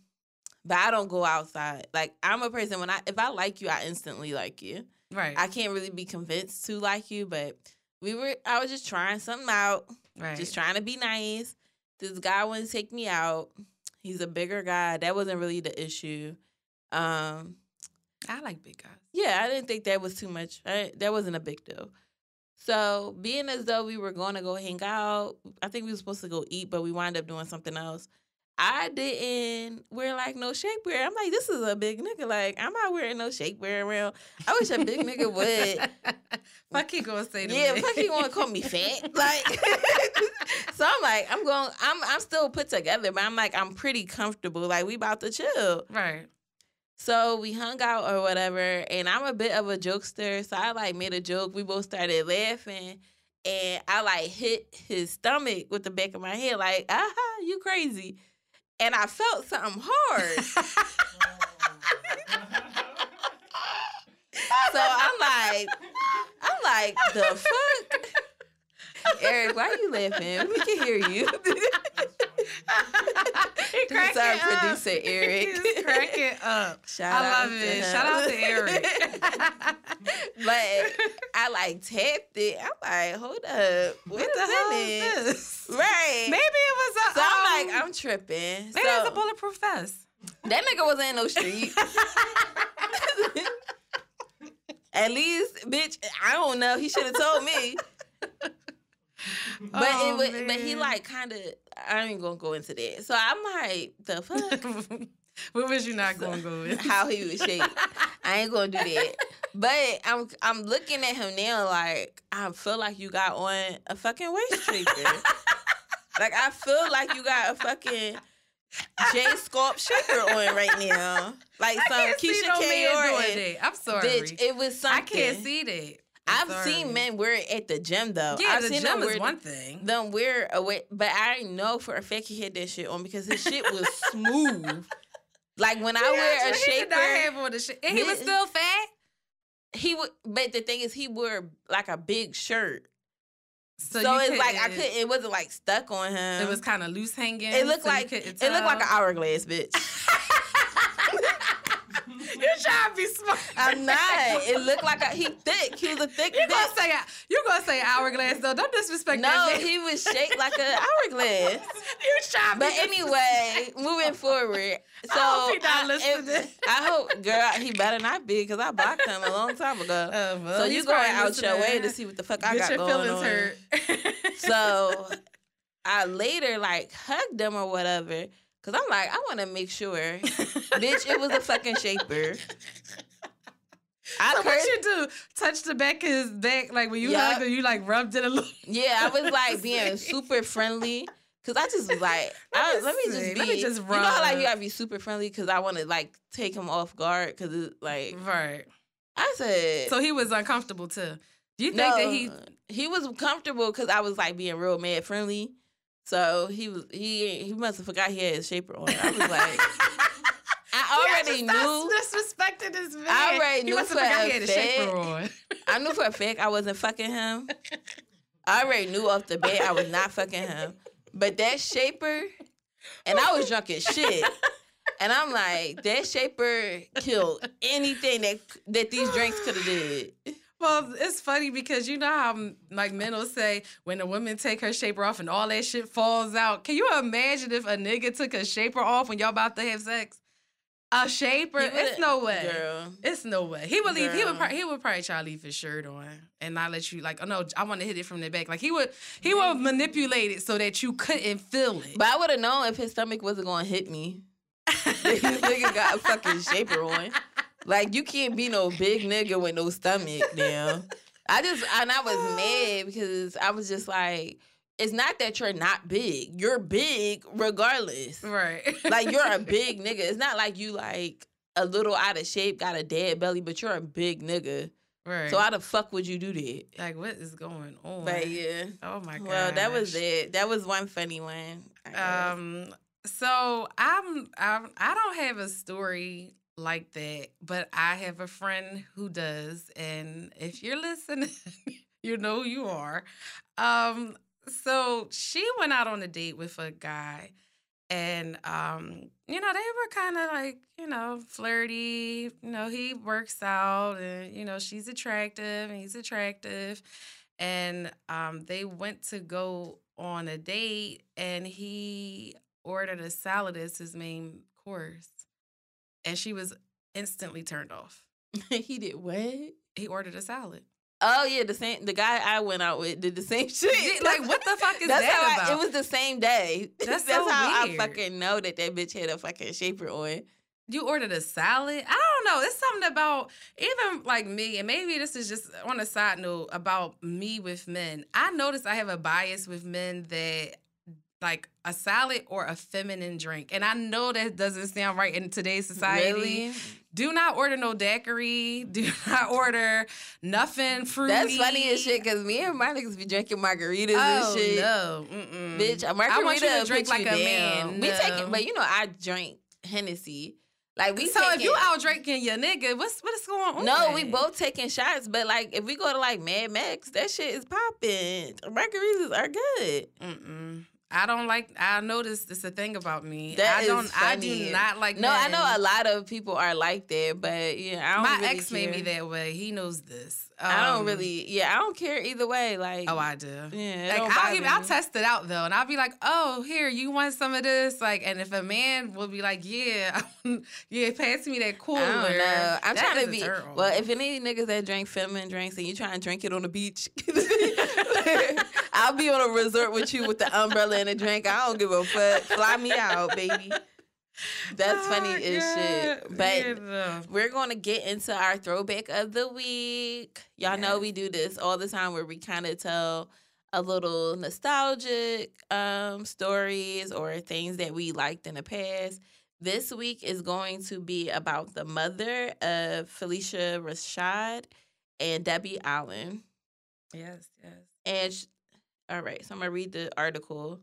A: but I don't go outside. Like I'm a person when I if I like you, I instantly like you.
B: right.
A: I can't really be convinced to like you, but we were. I was just trying something out.
B: right.
A: Just trying to be nice. This guy to take me out. He's a bigger guy. That wasn't really the issue. Um,
B: I like big guys.
A: yeah, I didn't think that was too much. I, that wasn't a big deal. So, being as though we were going to go hang out, I think we were supposed to go eat, but we wind up doing something else. I didn't wear like no shapewear. I'm like, this is a big nigga. Like, I'm not wearing no shapewear around. I wish a big nigga would.
B: fuck he gonna say to
A: yeah, fuck he wanna call me fat. Like So I'm like, I'm going I'm I'm still put together, but I'm like, I'm pretty comfortable. Like we about to chill.
B: Right.
A: So we hung out or whatever, and I'm a bit of a jokester, so I like made a joke. We both started laughing, and I like hit his stomach with the back of my head, like, aha, you crazy. And I felt something hard. so I'm like, I'm like, the fuck? Eric, why are you laughing? We can hear you.
B: he
A: This is
B: cracking
A: our
B: up.
A: producer, Eric.
B: He's cracking up.
A: Shout
B: I
A: out
B: love
A: to
B: it.
A: him.
B: Shout out to Eric.
A: but I like tapped it. I'm like, hold up. Wait
B: what the hell is this?
A: Right.
B: Maybe it was a.
A: so I'm
B: um,
A: like, I'm tripping.
B: maybe
A: so
B: it was a bulletproof vest.
A: that nigga wasn't in no street. At least, bitch, I don't know. He should have told me. But
B: Oh,
A: it was, but he like kind of. I ain't gonna go into that. So I'm like, the fuck.
B: what was you not to go with?
A: how he was shaped. I ain't gonna do that. But I'm I'm looking at him now like I feel like you got on a fucking waist shaper. like I feel like you got a fucking J Sculpt shaper on right now. Like
B: I
A: some
B: can't see
A: Keisha
B: no
A: K.
B: man doing that. I'm sorry.
A: Bitch, it was something.
B: I can't see that.
A: I've
B: sorry.
A: seen men wear it at the gym though.
B: Yeah,
A: I've
B: the
A: seen
B: gym
A: them
B: is one thing.
A: them wear away, but I know for a fact he had that shit on because his shit was smooth. Like when I wear a
B: He did not
A: shaper,
B: have on the shit. And he was still fat.
A: he would but the thing is he wore like a big shirt so,
B: you
A: it's like i
B: couldn't-
A: it wasn't like stuck on him
B: It was kind of loose hanging.
A: it looked
B: so
A: like it looked like an hourglass bitch
B: trying to be smart.
A: i'm not it looked like a he thick he was a thick
B: You gonna say you gonna say hourglass though? Don't disrespect
A: no he was shaped like an hourglass
B: you trying.
A: but anyway moving forward so
B: I hope he not
A: I, it- I hope girl he better not be because i blocked him a long time ago
B: Uh, well,
A: so you going out your way to see what the fuck I got
B: your
A: going
B: feelings
A: on.
B: hurt.
A: So I later like hugged him or whatever. Cause I'm like, I want to make sure, bitch, it was a fucking shaper. I
B: So what you do? Touch the back of his back, like when you
A: Yup.
B: hugged him, you like rubbed it a little.
A: Yeah, I was like being super friendly. Cause I just was like, I,
B: Let me
A: let me just be.
B: Let me just
A: You know how like you gotta be super friendly because I want to like take him off guard. Cause it's like
B: Right.
A: I said.
B: So he was uncomfortable too. Do you think
A: no,
B: that he?
A: he was comfortable because I was like being real mad friendly. So he was he he must have forgot he had his shaper on. I was like, I already
B: gotta
A: knew.
B: stop disrespecting this man.
A: I already knew for a
B: he had a shaper
A: fact.
B: on.
A: I knew for a fact I wasn't fucking him. I already knew off the bat I was not fucking him. But that shaper, and I was drunk as shit. And I'm like, that shaper killed anything that that these drinks could have did.
B: Well, it's funny because you know how um, like men will say when a woman take her shaper off and all that shit falls out. Can you imagine if a nigga took a shaper off when y'all about to have sex? A shaper? It's no way.
A: Girl.
B: It's no way. He would leave. He would.
A: Girl.
B: Pro- he would probably try to leave his shirt on and not let you like. Oh no, I want to hit it from the back. Like he would. He would manipulate it so that you couldn't feel it.
A: But I would have known if his stomach wasn't gonna hit me. this nigga got a fucking shaper on. Like you can't be no big nigga with no stomach now. I just and I was mad because I was just like, it's not that you're not big. You're big regardless.
B: right.
A: Like you're a big nigga. It's not like you like a little out of shape, got a dead belly, but you're a big nigga.
B: right.
A: So how the fuck would you do that?
B: like what is going on?
A: But yeah.
B: Oh my god.
A: Well, that was it. That was one funny one. I.
B: Um. So I'm. I'm. I don't have a story like that, but I have a friend who does, and if you're listening, you know you are. Um. So she went out on a date with a guy, and um, you know they were kind of like you know flirty. You know he works out, and you know she's attractive, and he's attractive, and um, they went to go on a date, and he ordered a salad as his main course, and she was instantly turned off.
A: he did what?
B: He ordered a salad.
A: Oh yeah, the same. The guy I went out with did the same shit.
B: like what the fuck is
A: That's
B: that
A: how
B: about?
A: I, it was the same day.
B: That's
A: That's,
B: so
A: how
B: weird.
A: I fucking know that that bitch had a fucking shaper on.
B: You ordered a salad? I don't know. It's something about even like me, and maybe this is just on a side note about me with men. I notice I have a bias with men that like a salad or a feminine drink. And I know that doesn't sound right in today's society.
A: Really?
B: Do not order no daiquiri. Do not order nothing fruity.
A: That's funny as shit because me and my niggas be drinking margaritas
B: Oh
A: and shit.
B: no, Mm-mm.
A: Bitch, a
B: I
A: margarita
B: want you to drink like a
A: down.
B: man.
A: We take it, but you know I drink Hennessy. Like we
B: so if you out drinking your nigga, what's what's going on?
A: No, we both taking shots, but like if we go to like Mad Max, that shit is popping. Margaritas are good.
B: Mm-mm. I don't like. I noticed it's a thing about me.
A: That
B: I
A: is
B: don't. I
A: funny.
B: do not like.
A: No, I know a lot of people are like that, but yeah, I don't
B: My
A: really
B: ex
A: care.
B: made me that way. He knows this.
A: I don't
B: Um,
A: really. Yeah, I don't care either way. Like,
B: Oh, I do.
A: yeah,
B: Like I'll give, I'll test it out though, and I'll be like, "Oh, here, you want some of this?" Like, and if a man will be like, "Yeah, yeah, pass me that cooler,"
A: I don't know. I'm
B: that
A: trying to be well. If any niggas that drink feminine drinks and you trying to drink it on the beach, I'll be on a resort with you with the umbrella and a drink. I don't give a fuck. Fly me out, baby. That's funny
B: Oh,
A: as
B: God.
A: shit. But
B: Yeah,
A: we're going to get into our throwback of the week. Y'all know we do this all the time where we kind of tell a little nostalgic um, stories or things that we liked in the past. This week is going to be about the mother of Phylicia Rashad and Debbie Allen.
B: yes, yes.
A: And all right, so I'm gonna read the article.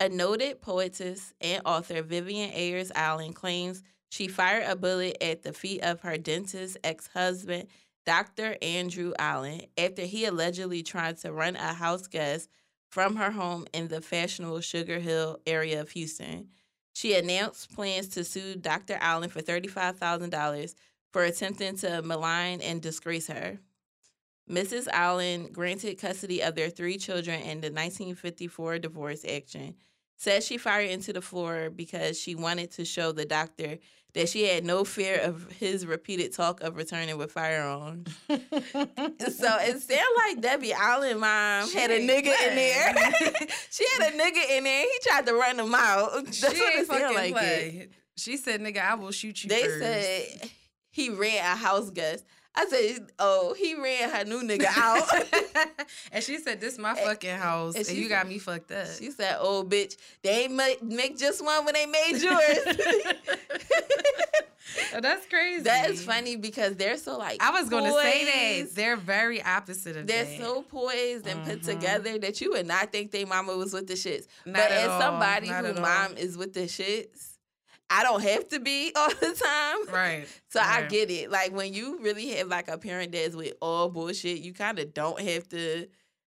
A: A noted poetess and author, Vivian Ayers Allen, claims she fired a bullet at the feet of her dentist ex husband, Dr. Andrew Allen, after he allegedly tried to run a house guest from her home in the fashionable Sugar Hill area of Houston. She announced plans to sue Dr. Allen for $35,000 for attempting to malign and disgrace her. Mrs. Allen, granted custody of their three children in the 1954 divorce action, says she fired into the floor because she wanted to show the doctor that she had no fear of his repeated talk of returning with firearms. so it sounded like Debbie Allen mom
B: She
A: had a nigga in there. she had a nigga in there. He tried to run him out. That's
B: she
A: what
B: ain't
A: it
B: fucking
A: like. It.
B: She said, "Nigga, I will shoot you."
A: They
B: first.
A: said he ran a house guest. I said, oh, he ran her new nigga out.
B: and she said, "This my fucking house,
A: and
B: and, you got me fucked up."
A: She said, "Oh, bitch, they ain't make, make just one when they made yours."
B: Oh, that's crazy.
A: that is funny because they're so like.
B: I was going to say that they're very opposite of
A: They're
B: that.
A: so poised and put
B: Mhm.
A: together that you would not think their mama was with the shits.
B: Not
A: but as
B: all,
A: somebody
B: not
A: who
B: at all.
A: mom is with the shits, I don't have to be all the time.
B: right.
A: So I get it. Like when you really have like a parent that's with all bullshit, you kind of don't have to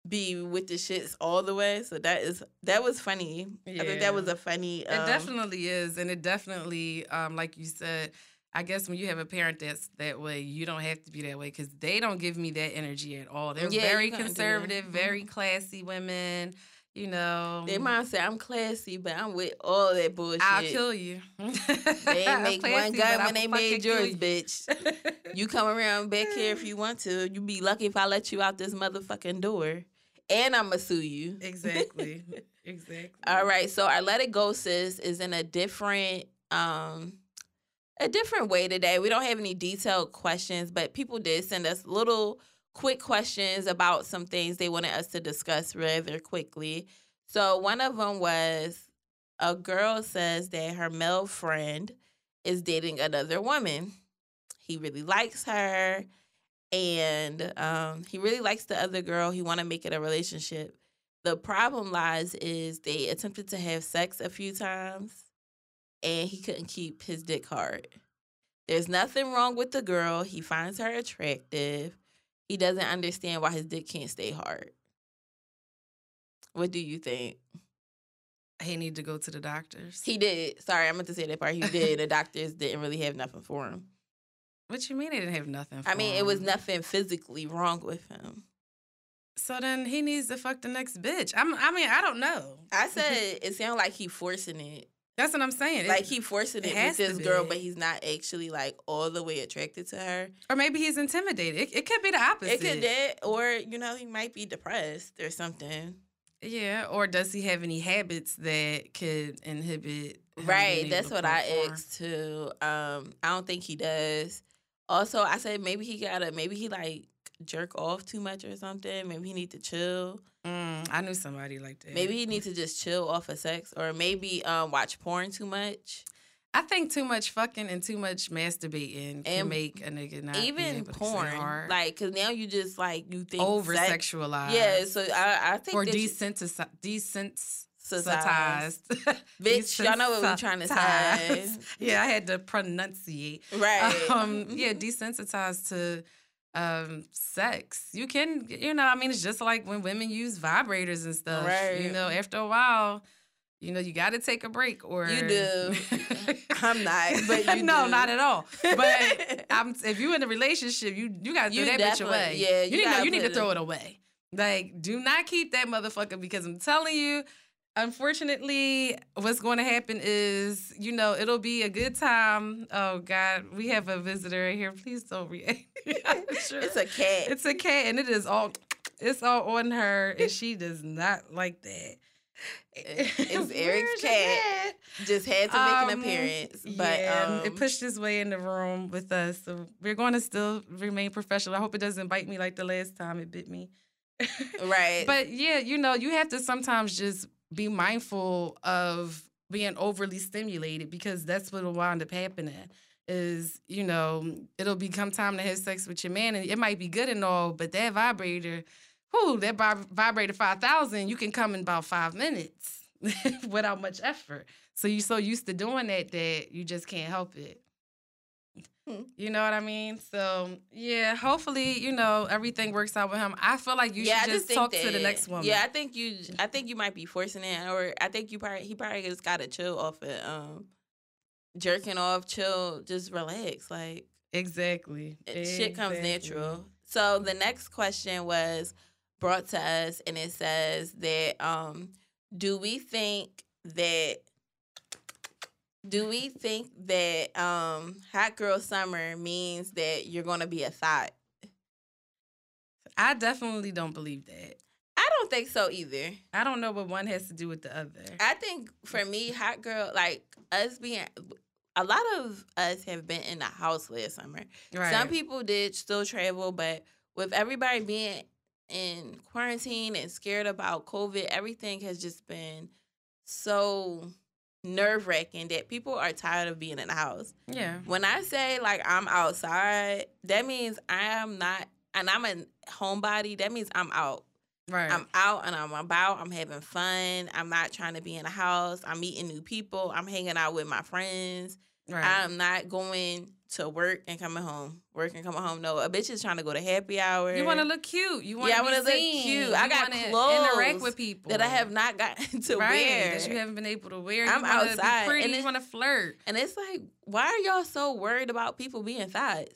A: be with the shits all the way. So that is that was funny. I think
B: Yeah.
A: that was a funny.
B: It
A: um,
B: definitely is, and it definitely, um, like you said, I guess when you have a parent that's that way, you don't have to be that way because they don't give me that energy at all. They're
A: Yeah,
B: very
A: couldn't do that.
B: conservative, very classy women. You know,
A: Their mom said, "I'm classy, but I'm with all that bullshit."
B: I'll kill you.
A: They ain't make one
B: Classy,
A: gun when they made yours,
B: you.
A: bitch. You come around back here if you want to. You be lucky if I let you out this motherfucking door, and I'ma sue you.
B: exactly. Exactly.
A: All right, so our let it go sis is in a different um a different way today. We don't have any detailed questions, but people did send us little quick questions about some things they wanted us to discuss rather quickly. So one of them was a girl says that her male friend is dating another woman. He really likes her and um, he really likes the other girl. He want to make it a relationship. The problem lies is they attempted to have sex a few times and he couldn't keep his dick hard. There's nothing wrong with the girl. He finds her attractive. He doesn't understand why his dick can't stay hard. What do you think?
B: he need to go to the doctors.
A: He did. Sorry, I meant to say that part. He did. the doctors didn't really have nothing for him.
B: what you mean they didn't have nothing? For him?
A: I mean, it was nothing physically wrong with him.
B: So then he needs to fuck the next bitch. I'm. I mean, I don't know.
A: I said it sounded like he forcing it.
B: That's what I'm saying.
A: Like he forcing
B: it
A: it, with this girl, but he's not actually like all the way attracted to her.
B: or maybe he's intimidated. It, it could be the opposite.
A: It could that, or you know, he might be depressed or something.
B: Yeah. Or does he have any habits that could inhibit?
A: Right, that's what I
B: perform?
A: asked too. Um, I don't think he does. Also, I said maybe he got a maybe he like jerk off too much or something. Maybe he need to chill.
B: Mm, I knew somebody like that.
A: Maybe he need to just chill off of sex, or maybe um watch porn too much.
B: I think too much fucking and too much masturbating can
A: And
B: make a nigga not
A: Even porn, like, cause now you just like you think
B: over sexualized.
A: Yeah, so I, I think
B: or desensitized. Desensitized.
A: Societized. Bitch, y'all know what we're trying to say.
B: Yeah, I had to pronunciate.
A: right?
B: Um, yeah, desensitized to um sex. You can, you know, I mean, it's just like when women use vibrators and stuff.
A: Right.
B: You know, after a while, you know, you got to take a break. Or
A: You do. I'm not, but you
B: no,
A: do.
B: not at all. But I'm if you're in a relationship, you you got to throw
A: You
B: that bitch away.
A: yeah,
B: you,
A: you
B: need to
A: gotta
B: you need to throw it away. Like, do not keep that motherfucker because I'm telling you. Unfortunately, what's going to happen is, you know, it'll be a good time. Oh God, we have a visitor here. Please don't react. Sure.
A: It's a cat.
B: It's a cat, and it is all it's all on her, and she does not like that.
A: It's Eric's cat. just had to make
B: Um,
A: an appearance, but
B: yeah,
A: um,
B: it pushed its way in the room with us. So we're going to still remain professional. I hope it doesn't bite me like the last time it bit me.
A: right.
B: But yeah, you know, you have to sometimes just be mindful of being overly stimulated because that's what'll wind up happening. Is you know, it'll become time to have sex with your man, and it might be good and all, but that vibrator, whoo, that vib- vibrator five thousand, you can come in about five minutes without much effort. So you're so used to doing that that you just can't help it. You know what I mean? So yeah, hopefully, you know, everything works out with him. I feel like you
A: yeah, I
B: should just
A: think
B: talk to the next woman.
A: Yeah, I think you. I think you might be forcing it, or I think you probably he probably just got to chill off it. Um, jerking off, chill, just relax. Like
B: exactly.
A: it- shit comes natural. So the next question was brought to us, and it says that um, do we think that do we think that um, hot girl summer means that you're gonna be a thought?
B: I definitely don't believe that.
A: I don't think so either.
B: I don't know what one has to do with the other.
A: I think for me, hot girl, like us being, a lot of us have been in the house last summer.
B: right.
A: Some people did still travel, but with everybody being in quarantine and scared about COVID, everything has just been so nerve wracking that people are tired of being in the house.
B: yeah.
A: When I say like I'm outside, that means I am not, and I'm a homebody. That means I'm out.
B: Right.
A: I'm out and I'm about. I'm having fun. I'm not trying to be in a house. I'm meeting new people. I'm hanging out with my friends.
B: right.
A: I'm not going to work and coming home. Work and coming home. No, a bitch is trying to go to happy hour.
B: you want to look cute. You want
A: Yeah, I
B: to
A: look cute. I
B: You
A: got clothes
B: Interact with people
A: that I have not gotten to
B: right,
A: wear.
B: that you haven't been able to wear.
A: I'm outside,
B: pretty.
A: and
B: you want to flirt.
A: and it's like, why are y'all so worried about people being thighs?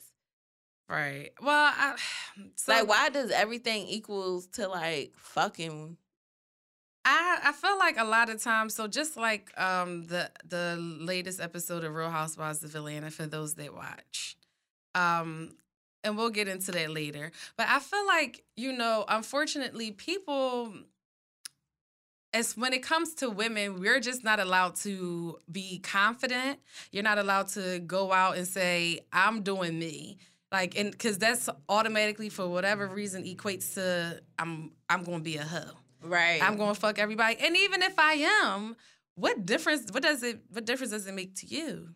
B: Right. Well, I, so
A: like, why does everything equals to like fucking?
B: I I feel like a lot of times, so just like um the the latest episode of Real Housewives of Atlanta for those that watch, um, and we'll get into that later. But I feel like you know, unfortunately, people. As when it comes to women, we're just not allowed to be confident. You're not allowed to go out and say, "I'm doing me," like, and because that's automatically for whatever reason equates to I'm I'm going to be a hoe.
A: Right.
B: I'm going to fuck everybody. And even if I am, what difference? What does it? What difference does it make to you?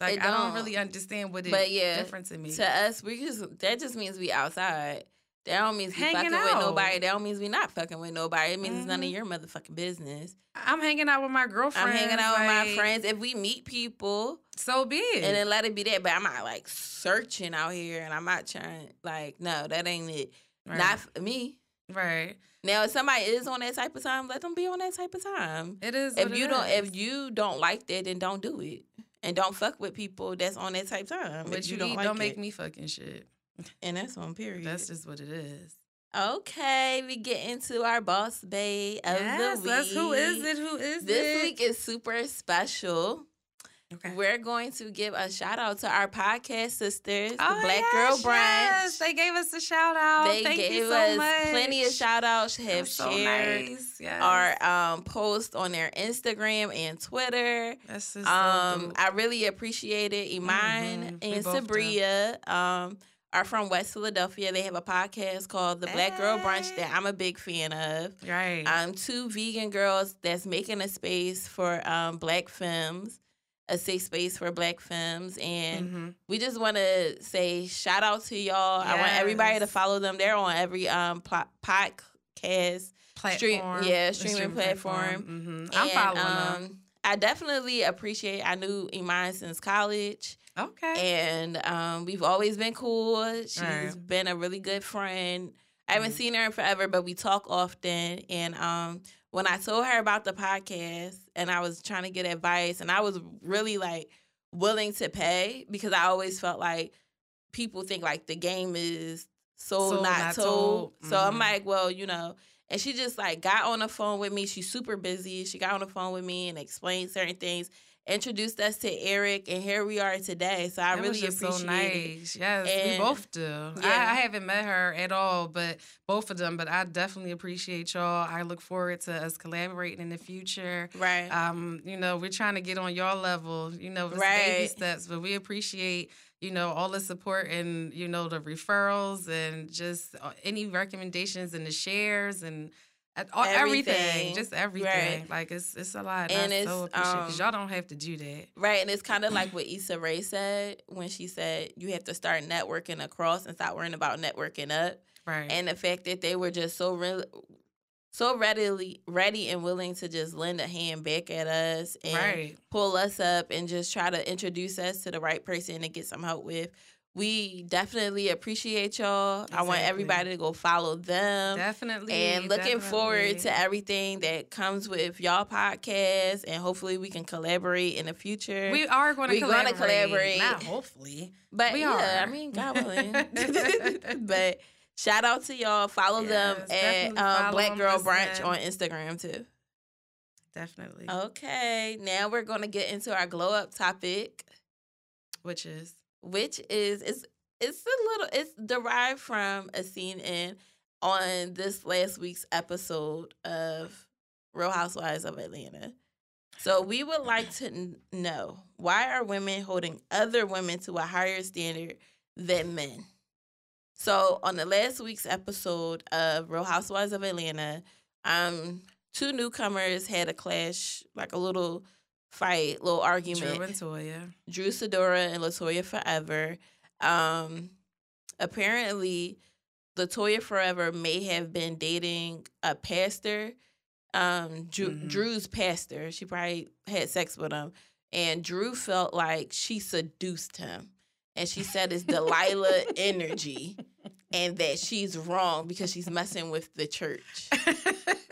B: Like I don't
A: don't.
B: really understand what it
A: But yeah,
B: difference it me.
A: To us, we just that just means we outside. That don't mean we
B: Hanging
A: fucking
B: out.
A: with nobody. That don't mean we not fucking with nobody. It means it's none of
B: Mhm.
A: your motherfucking business.
B: I'm hanging out with my girlfriend.
A: I'm hanging out with my friends. If we meet people,
B: So be it.
A: and then let it be that. But I'm not like searching out here, and I'm not trying. Like, no, that ain't it.
B: right.
A: Not for me.
B: right.
A: Now, if somebody is on that type of time, let them be on that type of time.
B: It is.
A: If you don't,
B: is.
A: if you don't like that, then don't do it, and don't fuck with people that's on that type time. But
B: you,
A: you don't
B: eat
A: like
B: don't
A: it.
B: make me fucking shit.
A: and that's on period.
B: That's just what it is.
A: Okay, we get into our boss bay of
B: yes,
A: the week.
B: that's who is it? Who is
A: This
B: it?
A: This week is super special.
B: Okay.
A: We're going to give a shout out to our podcast sisters, the
B: Oh,
A: Black
B: yes,
A: Girl Brunch.
B: yes. They gave us a shout out.
A: They
B: Thank
A: gave
B: you so
A: us
B: much.
A: plenty of shout outs, have
B: so
A: shared
B: nice. Yes.
A: our um, post on their Instagram and Twitter.
B: That's so
A: Um,
B: dope.
A: I really appreciate it. Iman
B: Mhm.
A: And. Sabria um, are from West Philadelphia. They have a podcast called The Black Girl Brunch that I'm a big fan of.
B: right.
A: Um, two vegan girls that's making a space for um, black femmes, a safe space for black femmes. And
B: Mhm.
A: we just want to say shout out to y'all. I want everybody to follow them. They're on every um, pl- podcast stream-
B: platform.
A: yeah,
B: the
A: streaming platform.
B: Mhm. I'm
A: And,
B: following them.
A: um, I definitely appreciate. I knew Iman since college,
B: Okay.
A: and um, we've always been cool. She's
B: Right.
A: been a really good friend. I haven't
B: Mhm.
A: seen her in forever, but we talk often. And um, when I told her about the podcast, and I was trying to get advice, and I was really like willing to pay because I always felt like people think like the game is so
B: Sold,
A: not,
B: not
A: told.
B: told.
A: So I'm
B: Mhm.
A: like, well, you know. And she just like got on the phone with me. She's super busy. She got on the phone with me and explained certain things, introduced us to Eric, and here we are today. So I
B: That
A: really appreciate
B: so
A: it.
B: Yes,
A: And-
B: we both do. I,
A: Yeah.
B: I haven't met her at all, but both of them. But I definitely appreciate y'all. I look forward to us collaborating in the future.
A: Right.
B: Um, you know, we're trying to get on your level. You know, it's baby steps, but we appreciate you know all the support and you know the referrals and just uh, any recommendations and the shares and. Everything,
A: Everything.
B: just everything.
A: Right.
B: Like it's it's a lot,
A: And
B: I
A: it's,
B: so
A: um,
B: y'all don't have to do that.
A: Right, and it's kind of like what Issa Rae said when she said you have to start networking across and stop worrying about networking up.
B: Right.
A: And the fact that they were just so real, so readily ready and willing to just lend a hand back at us and
B: right.
A: pull us up and just try to introduce us to the right person to get some help with. We definitely appreciate y'all. I want everybody to go follow them.
B: Definitely.
A: And looking forward to everything that comes with y'all podcast, and hopefully we can collaborate in the future.
B: We are going to
A: we gonna
B: collaborate.
A: collaborate.
B: Not hopefully.
A: but
B: we
A: yeah,
B: are.
A: I mean, God willing. but shout out to y'all. Follow them
B: Yes,
A: at
B: definitely
A: um, Black
B: them,
A: Girl Brunch on Instagram too.
B: Definitely.
A: Okay, now we're gonna get into our glow up topic,
B: Which is
A: which is it's it's a little it's derived from a scene in on this last week's episode of Real Housewives of Atlanta. So we would like to know why are women holding other women to a higher standard than men? So on the last week's episode of Real Housewives of Atlanta, um, two newcomers had a clash, like a little fight, little argument.
B: Drew and Toya.
A: Drew Sidora and Latoya Forever. Um, apparently, Latoya Forever may have been dating a pastor. Um, Drew,
B: Mhm.
A: Drew's pastor. She probably had sex with him, and Drew felt like she seduced him, and she said it's Delilah energy, and that she's wrong because she's messing with the church.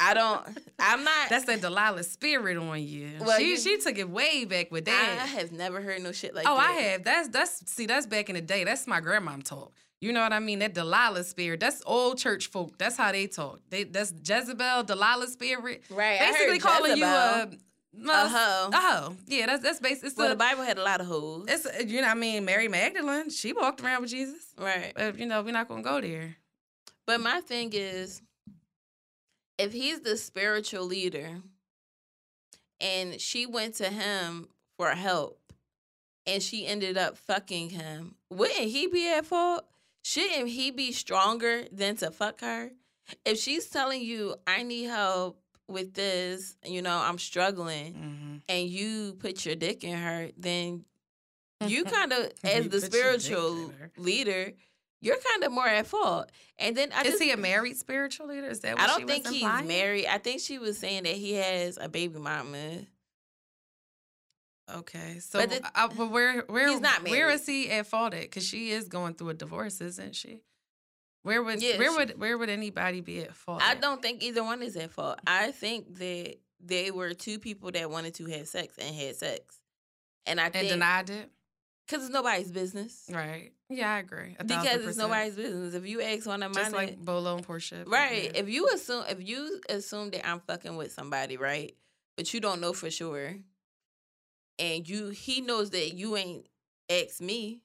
A: I don't. I'm not.
B: That's that Delilah spirit on you.
A: Well,
B: she
A: you-
B: she took it way back with that.
A: I have never heard no shit like
B: oh,
A: that. oh, that.
B: I have. That's that's see that's back in the day. That's my grandmom talk. You know what I mean? That Delilah spirit. That's old church folk. That's how they talk. They that's Jezebel, Delilah spirit.
A: Right.
B: Basically calling you a
A: Jezebel. a hoe.
B: a hoe. Yeah, that's that's basically
A: well,
B: a,
A: the Bible had a lot of hoes.
B: it's uh, you know I mean Mary Magdalene. She walked around with Jesus.
A: right.
B: But you know we're not gonna go there.
A: But my thing is, if he's the spiritual leader and she went to him for help and she ended up fucking him, wouldn't he be at fault? Shouldn't he be stronger than to fuck her? If she's telling you, I need help with this, you know, I'm struggling,
B: Mm-hmm.
A: and you put your dick in her, then you kind of, as the
B: put your dick
A: spiritual leader, you're kind of more at fault. And then I
B: Is
A: just,
B: he a married spiritual leader? Is that what
A: I don't think he's
B: implying?
A: married. I think she was saying that he has a baby mama.
B: Okay, so
A: But the-
B: uh, but where where
A: He's not
B: where is he at fault at? Because she is going through a divorce, isn't she? Where would
A: Yeah,
B: where would where would anybody be at fault?
A: I
B: at?
A: don't think either one is at fault. I think that they were two people that wanted to have sex and had sex. And I
B: and
A: think
B: denied it.
A: Because it's nobody's business.
B: Right. Yeah, I agree.
A: Because it's nobody's business. If you ask one of my
B: Just like Bolo and Porsha.
A: right,
B: Yeah.
A: if you assume if you assume that I'm fucking with somebody, right, but you don't know for sure, and you he knows that you ain't asked me,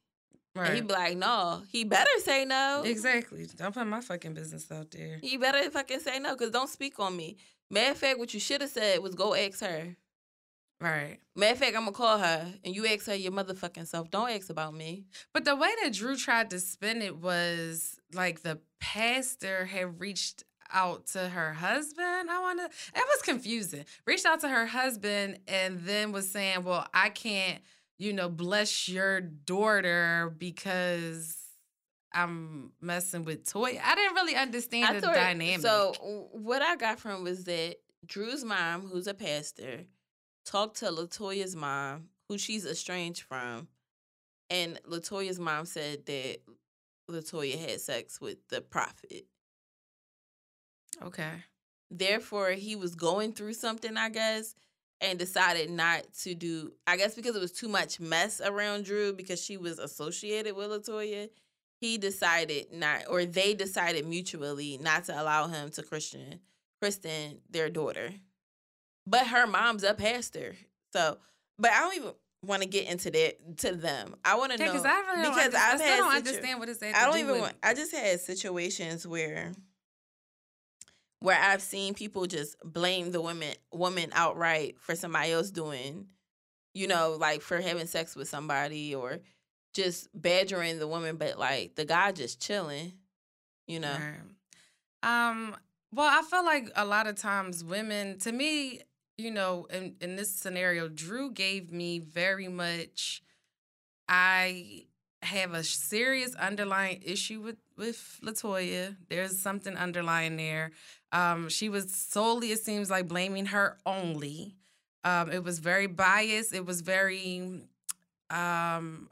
A: Right. and he be like, no, he better say no.
B: Exactly. Don't put my fucking business out there.
A: He better fucking say no, cause don't speak on me. Matter of fact, what you should have said was go ask her.
B: Right.
A: Matter of fact, I'm gonna call her and you ask her your motherfucking self. Don't ask about me.
B: But the way that Drew tried to spin it was like the pastor had reached out to her husband. I want to, it was confusing. Reached out to her husband and then was saying, Well, I can't, you know, bless your daughter because I'm messing with Toy. I didn't really understand the
A: thought-
B: dynamic.
A: So what I got from was that Drew's mom, who's a pastor, talked to Latoya's mom, who she's estranged from, and Latoya's mom said that Latoya had sex with the prophet.
B: okay.
A: Therefore, he was going through something, I guess, and decided not to do. I guess because it was too much mess around Drew because she was associated with Latoya. He decided not, or they decided mutually not to allow him to Christian, Kristen, their daughter. But her mom's a pastor, so. But I don't even want to get into that to them. I want to
B: Yeah,
A: know
B: because I really don't,
A: because
B: I
A: I've
B: still don't
A: situ-
B: understand what is that.
A: I don't
B: do
A: even want. I just had situations where where I've seen people just blame the woman woman outright for somebody else doing, you know, like for having sex with somebody or just badgering the woman, but like the guy just chilling, you know.
B: Right. Um. Well, I feel like a lot of times women, to me, you know, in in this scenario, Drew gave me very much. I have a serious underlying issue with with Latoya. There's something underlying there. Um, she was solely, it seems like, blaming her only. Um, it was very biased. It was very, um,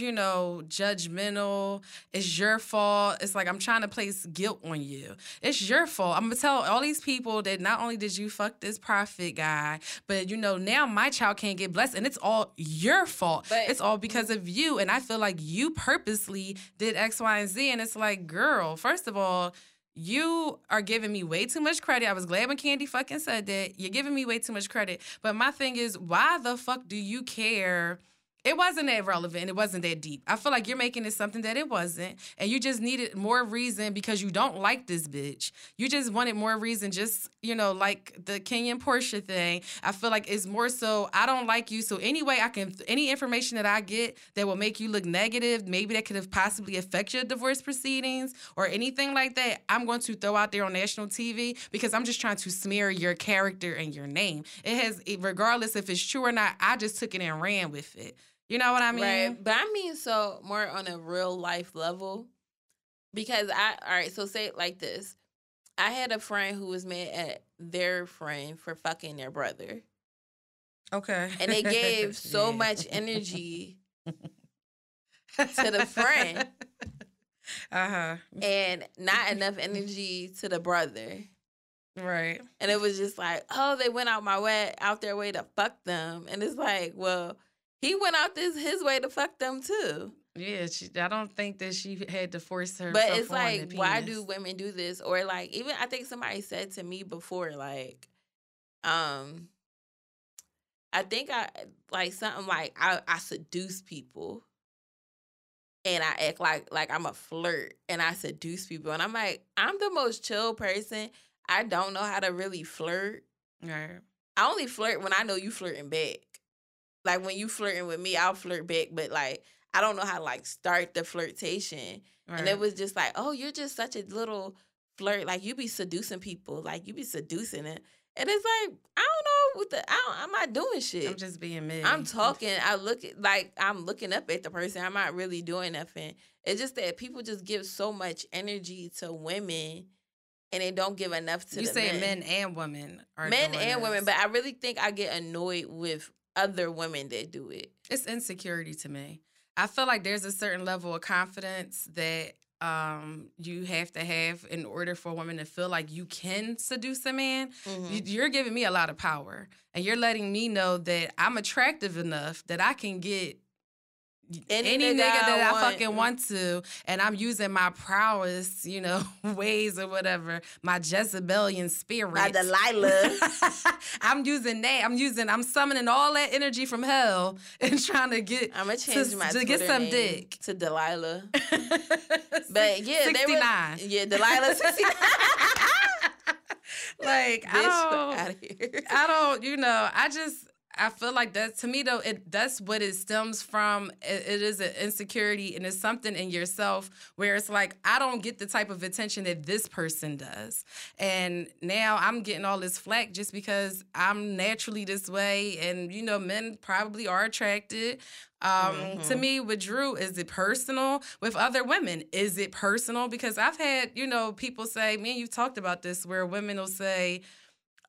B: you know, judgmental. It's your fault. It's like I'm trying to place guilt on you. It's your fault. I'm gonna tell all these people that not only did you fuck this prophet guy, but you know now my child can't get blessed, and it's all your fault.
A: But-
B: it's all because of you. And I feel like you purposely did X, Y, and Z. And it's like, girl, first of all. You are giving me way too much credit. I was glad when Kandi fucking said that. You're giving me way too much credit. But my thing is, why the fuck do you care it wasn't that relevant. It wasn't that deep. I feel like you're making it something that it wasn't, and you just needed more reason because you don't like this bitch. You just wanted more reason, just you know, like the Kenyan Porsha thing. I feel like it's more so I don't like you. So anyway, I can any information that I get that will make you look negative, maybe that could have possibly affect your divorce proceedings or anything like that. I'm going to throw out there on national TV because I'm just trying to smear your character and your name. It has, regardless if it's true or not. I just took it and ran with it. You know what I mean?
A: Right. But I mean so more on a real life level. Because I all right, so say it like this. I had a friend who was mad at their friend for fucking their brother.
B: Okay.
A: And they gave so
B: Yeah.
A: much energy to the friend.
B: Uh huh.
A: and not enough energy to the brother.
B: Right.
A: And it was just like, oh, they went out my way out their way to fuck them. And it's like, well, he went out this his way to fuck them too.
B: Yeah. She, I don't think that she had to force her.
A: But it's like, why do women do this? Or like even I think somebody said to me before, like, um, I think I like something like I, I seduce people. And I act like like I'm a flirt and I seduce people. And I'm like, I'm the most chill person. I don't know how to really flirt.
B: Right.
A: I only flirt when I know you flirting back. Like when you flirting with me, I'll flirt back, but like I don't know how to like start the flirtation.
B: Right.
A: And it was just like, oh, you're just such a little flirt. Like you be seducing people. Like you be seducing it. And it's like, I don't know what the I don't, I'm not doing shit.
B: I'm just being mid.
A: I'm talking. I look at like I'm looking up at the person. I'm not really doing nothing. It's just that people just give so much energy to women, and they don't give enough to
B: You say
A: men,
B: men and women are
A: men and women. But I really think I get annoyed with other women that do it.
B: it's insecurity to me. I feel like there's a certain level of confidence that um you have to have in order for a woman to feel like you can seduce a man.
A: Mhm.
B: You're giving me a lot of power, and you're letting me know that I'm attractive enough that I can get any, any nigga, that I, I fucking want to, and I'm using my prowess, you know, ways or whatever, my Jezebelian spirit,
A: my Delilah.
B: I'm using that. I'm using. I'm summoning all that energy from hell and trying to get.
A: I'm gonna change
B: to,
A: my
B: to get some dick
A: to Delilah. but yeah,
B: 69.
A: they were, yeah, Delilah sixty nine.
B: like
A: Bitch,
B: I don't,
A: out of here.
B: I don't, you know, I just I feel like that to me though it that's what it stems from. It, it is an insecurity and it's something in yourself where it's like I don't get the type of attention that this person does, and now I'm getting all this flack just because I'm naturally this way, and you know men probably are attracted. Um,
A: Mm-hmm.
B: To me, with Drew, is it personal? With other women, is it personal? Because I've had you know people say, me and you talked about this, where women will say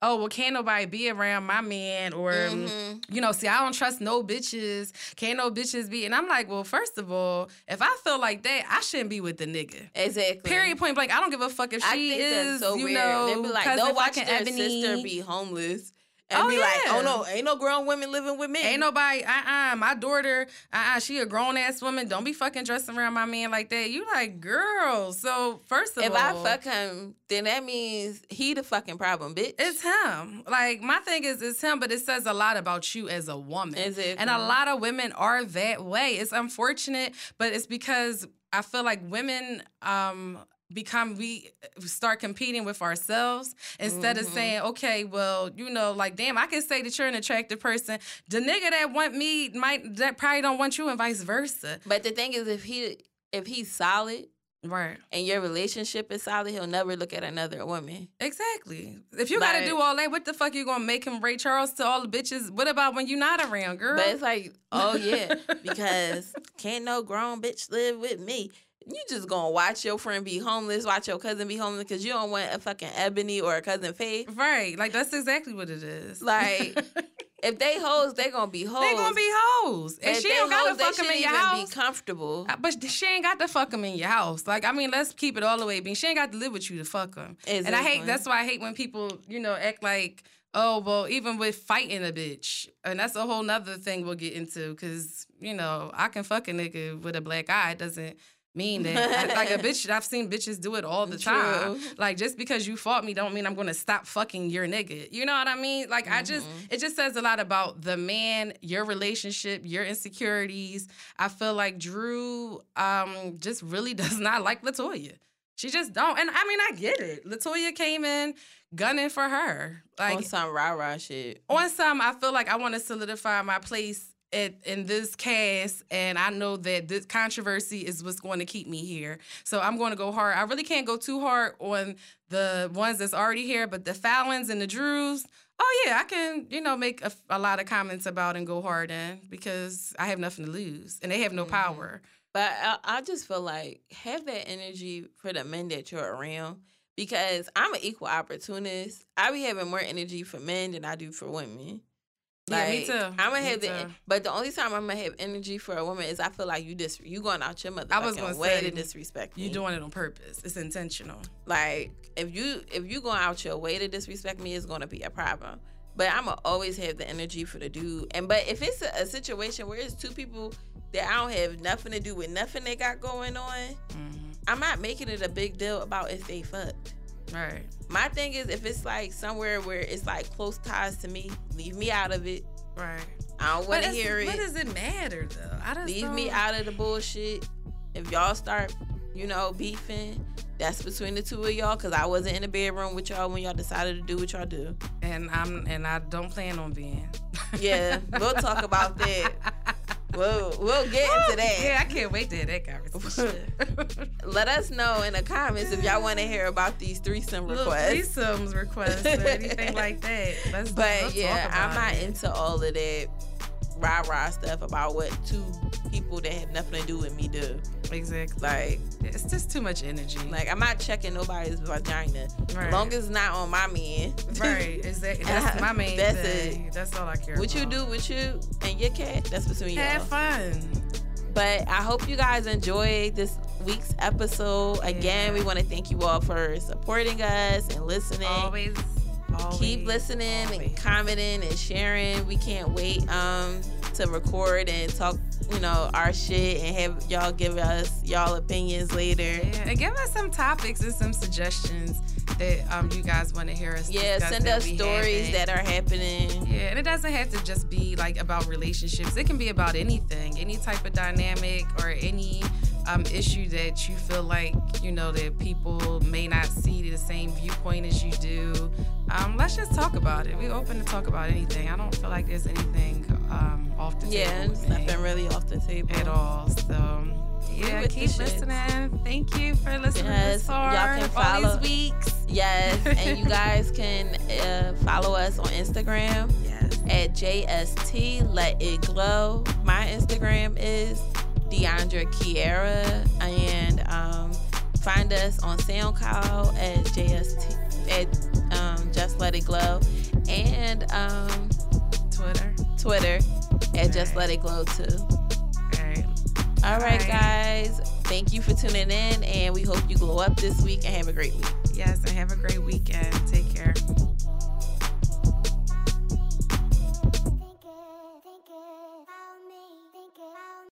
B: oh well can't nobody be around my man or
A: Mhm.
B: you know see i don't trust no bitches can't no bitches be and i'm like well first of all if i feel like that i shouldn't be with the nigga
A: Exactly.
B: period point blank i don't give a fuck if she
A: I think
B: is
A: that's so
B: you
A: weird.
B: know
A: They'd be like, they'll watch their
B: Ebony.
A: sister be homeless and
B: Oh,
A: be like,
B: yeah.
A: oh no, ain't no grown women living with me.
B: Ain't nobody, uh uh my daughter, uh uh she a grown ass woman. Don't be fucking dressing around my man like that. You like, girl. So, first of
A: if
B: all, If
A: I fuck him, then that means he the fucking problem, bitch.
B: It's him. Like my thing is, it's him, but it says a lot about you as a woman.
A: Exactly.
B: And a lot of women are that way. It's unfortunate, but it's because I feel like women um become we start competing with ourselves instead of
A: Mhm.
B: saying okay well you know like damn i can say that you're an attractive person the nigga that want me might that probably don't want you and vice versa
A: But the thing is, if he if he's solid
B: right
A: and your relationship is solid, he'll never look at another woman.
B: exactly if you gotta do all that what the fuck you gonna make him ray charles to all the bitches what about when you're not around girl
A: But it's like, oh yeah, because can't no grown bitch live with me. You just gonna watch your friend be homeless, watch your cousin be homeless because you don't want a fucking Ebony or a cousin Faith.
B: Right, like that's exactly what it is.
A: Like, If they hoes, they gonna be hoes.
B: they gonna be hoes, and
A: If
B: she don't gotta fuck them in your house.
A: Be comfortable.
B: Uh, But she ain't got to fuck them in your house. Like, I mean, let's keep it all the way. Being she ain't got to live with you to fuck them. And I hate. That's why I hate when people, you know, act like, oh, well, even with fighting a bitch, and that's a whole nother thing we'll get into. Because you know, I can fuck a nigga with a black eye. It doesn't mean that. I- like a bitch, I've seen bitches do it all the time. Like just because you fought me, don't mean I'm gonna stop fucking your nigga. You know what I mean? Like I just,
A: Mm-hmm.
B: it just says a lot about the man, your relationship, your insecurities. I feel like Drew um just really does not like Latoya. She just don't. And I mean, I get it. Latoya came in gunning for her. Like
A: on some rah rah shit.
B: on some, I feel like I want to solidify my place at, in this cast, and I know that this controversy is what's going to keep me here. So I'm going to go hard. I really can't go too hard on the ones that's already here, but the Falynns and the Drews. Oh yeah, I can you know make a, a lot of comments about and go hard in because I have nothing to lose and they have no
A: Mhm.
B: power.
A: But I, I just feel like have that energy for the men that you're around because I'm an equal opportunist. I be having more energy for men than I do for women.
B: Yeah, me too.
A: I'm gonna
B: Me
A: have the, but the only time I'm gonna have energy for a woman is I feel like you dis you going out your mother.
B: I was gonna
A: way
B: say,
A: to disrespect
B: You
A: me.
B: doing it on purpose. It's intentional.
A: like if you if you going out your way to disrespect me, it's gonna be a problem. But I'm gonna always have the energy for the dude. And but if it's a, a situation where it's two people that I don't have nothing to do with nothing they got going on,
B: hmm
A: I'm not making it a big deal about if they fucked.
B: Right.
A: My thing is if it's like somewhere where it's like close ties to me, leave me out of it.
B: Right.
A: I don't want to hear
B: What
A: it.
B: does it matter though? I just
A: Leave me
B: don't-
A: out of the bullshit. If y'all start, you know, beefing, that's between the two of y'all. Cause I wasn't in the bedroom with y'all when y'all decided to do what y'all do.
B: and I'm and I don't plan on being.
A: Yeah, we'll talk about that. We'll we'll get into that.
B: Yeah, I can't wait to hear that conversation.
A: Let us know in the comments if y'all want to hear about these threesome
B: Little
A: requests.
B: threesomes requests or anything like that. Let's,
A: But
B: let's
A: yeah, I'm not
B: it.
A: into all of that rah rah stuff about what two people that have nothing to do with me do.
B: exactly.
A: Like,
B: It's just too much energy.
A: like I'm not checking nobody's vagina.
B: right.
A: Long as it's not on my man.
B: right. Exactly. That's my main
A: That's
B: thing. That's all I care
A: What you do with you and your cat, that's between y'all.
B: Have fun.
A: But I hope you guys enjoyed this week's episode. Again,
B: Yeah.
A: we want to thank you all for supporting us and listening.
B: Always. Always.
A: Keep listening
B: always.
A: and commenting and sharing. We can't wait um to record and talk you know, our shit and have y'all give us y'all opinions later.
B: Yeah, and give us some topics and some suggestions that um, you guys want to hear us.
A: Yeah, send us stories that are happening.
B: Yeah, and it doesn't have to just be like about relationships. It can be about anything, any type of dynamic or any um, issue that you feel like you know that people may not see the same viewpoint as you do. Um, let's just talk about it. We're open to talk about anything. I don't feel like there's anything um, off the
A: yeah,
B: table.
A: Yeah, nothing really off the table
B: at all. So yeah, keep listening. Thank you for listening yes, this far. Y'all can follow all these weeks.
A: Yes, and you guys can uh, follow us on Instagram.
B: Yes.
A: At JST Let It Glow. My Instagram is Deandra Kiera, and um, find us on SoundCloud at JST at um, Just Let It Glow, and um,
B: Twitter.
A: Twitter at Just Let It Glow too.
B: All right.
A: All right, guys. Thank you for tuning in, and we hope you glow up this week and have a great week.
B: Yes, and have a great weekend. Take care.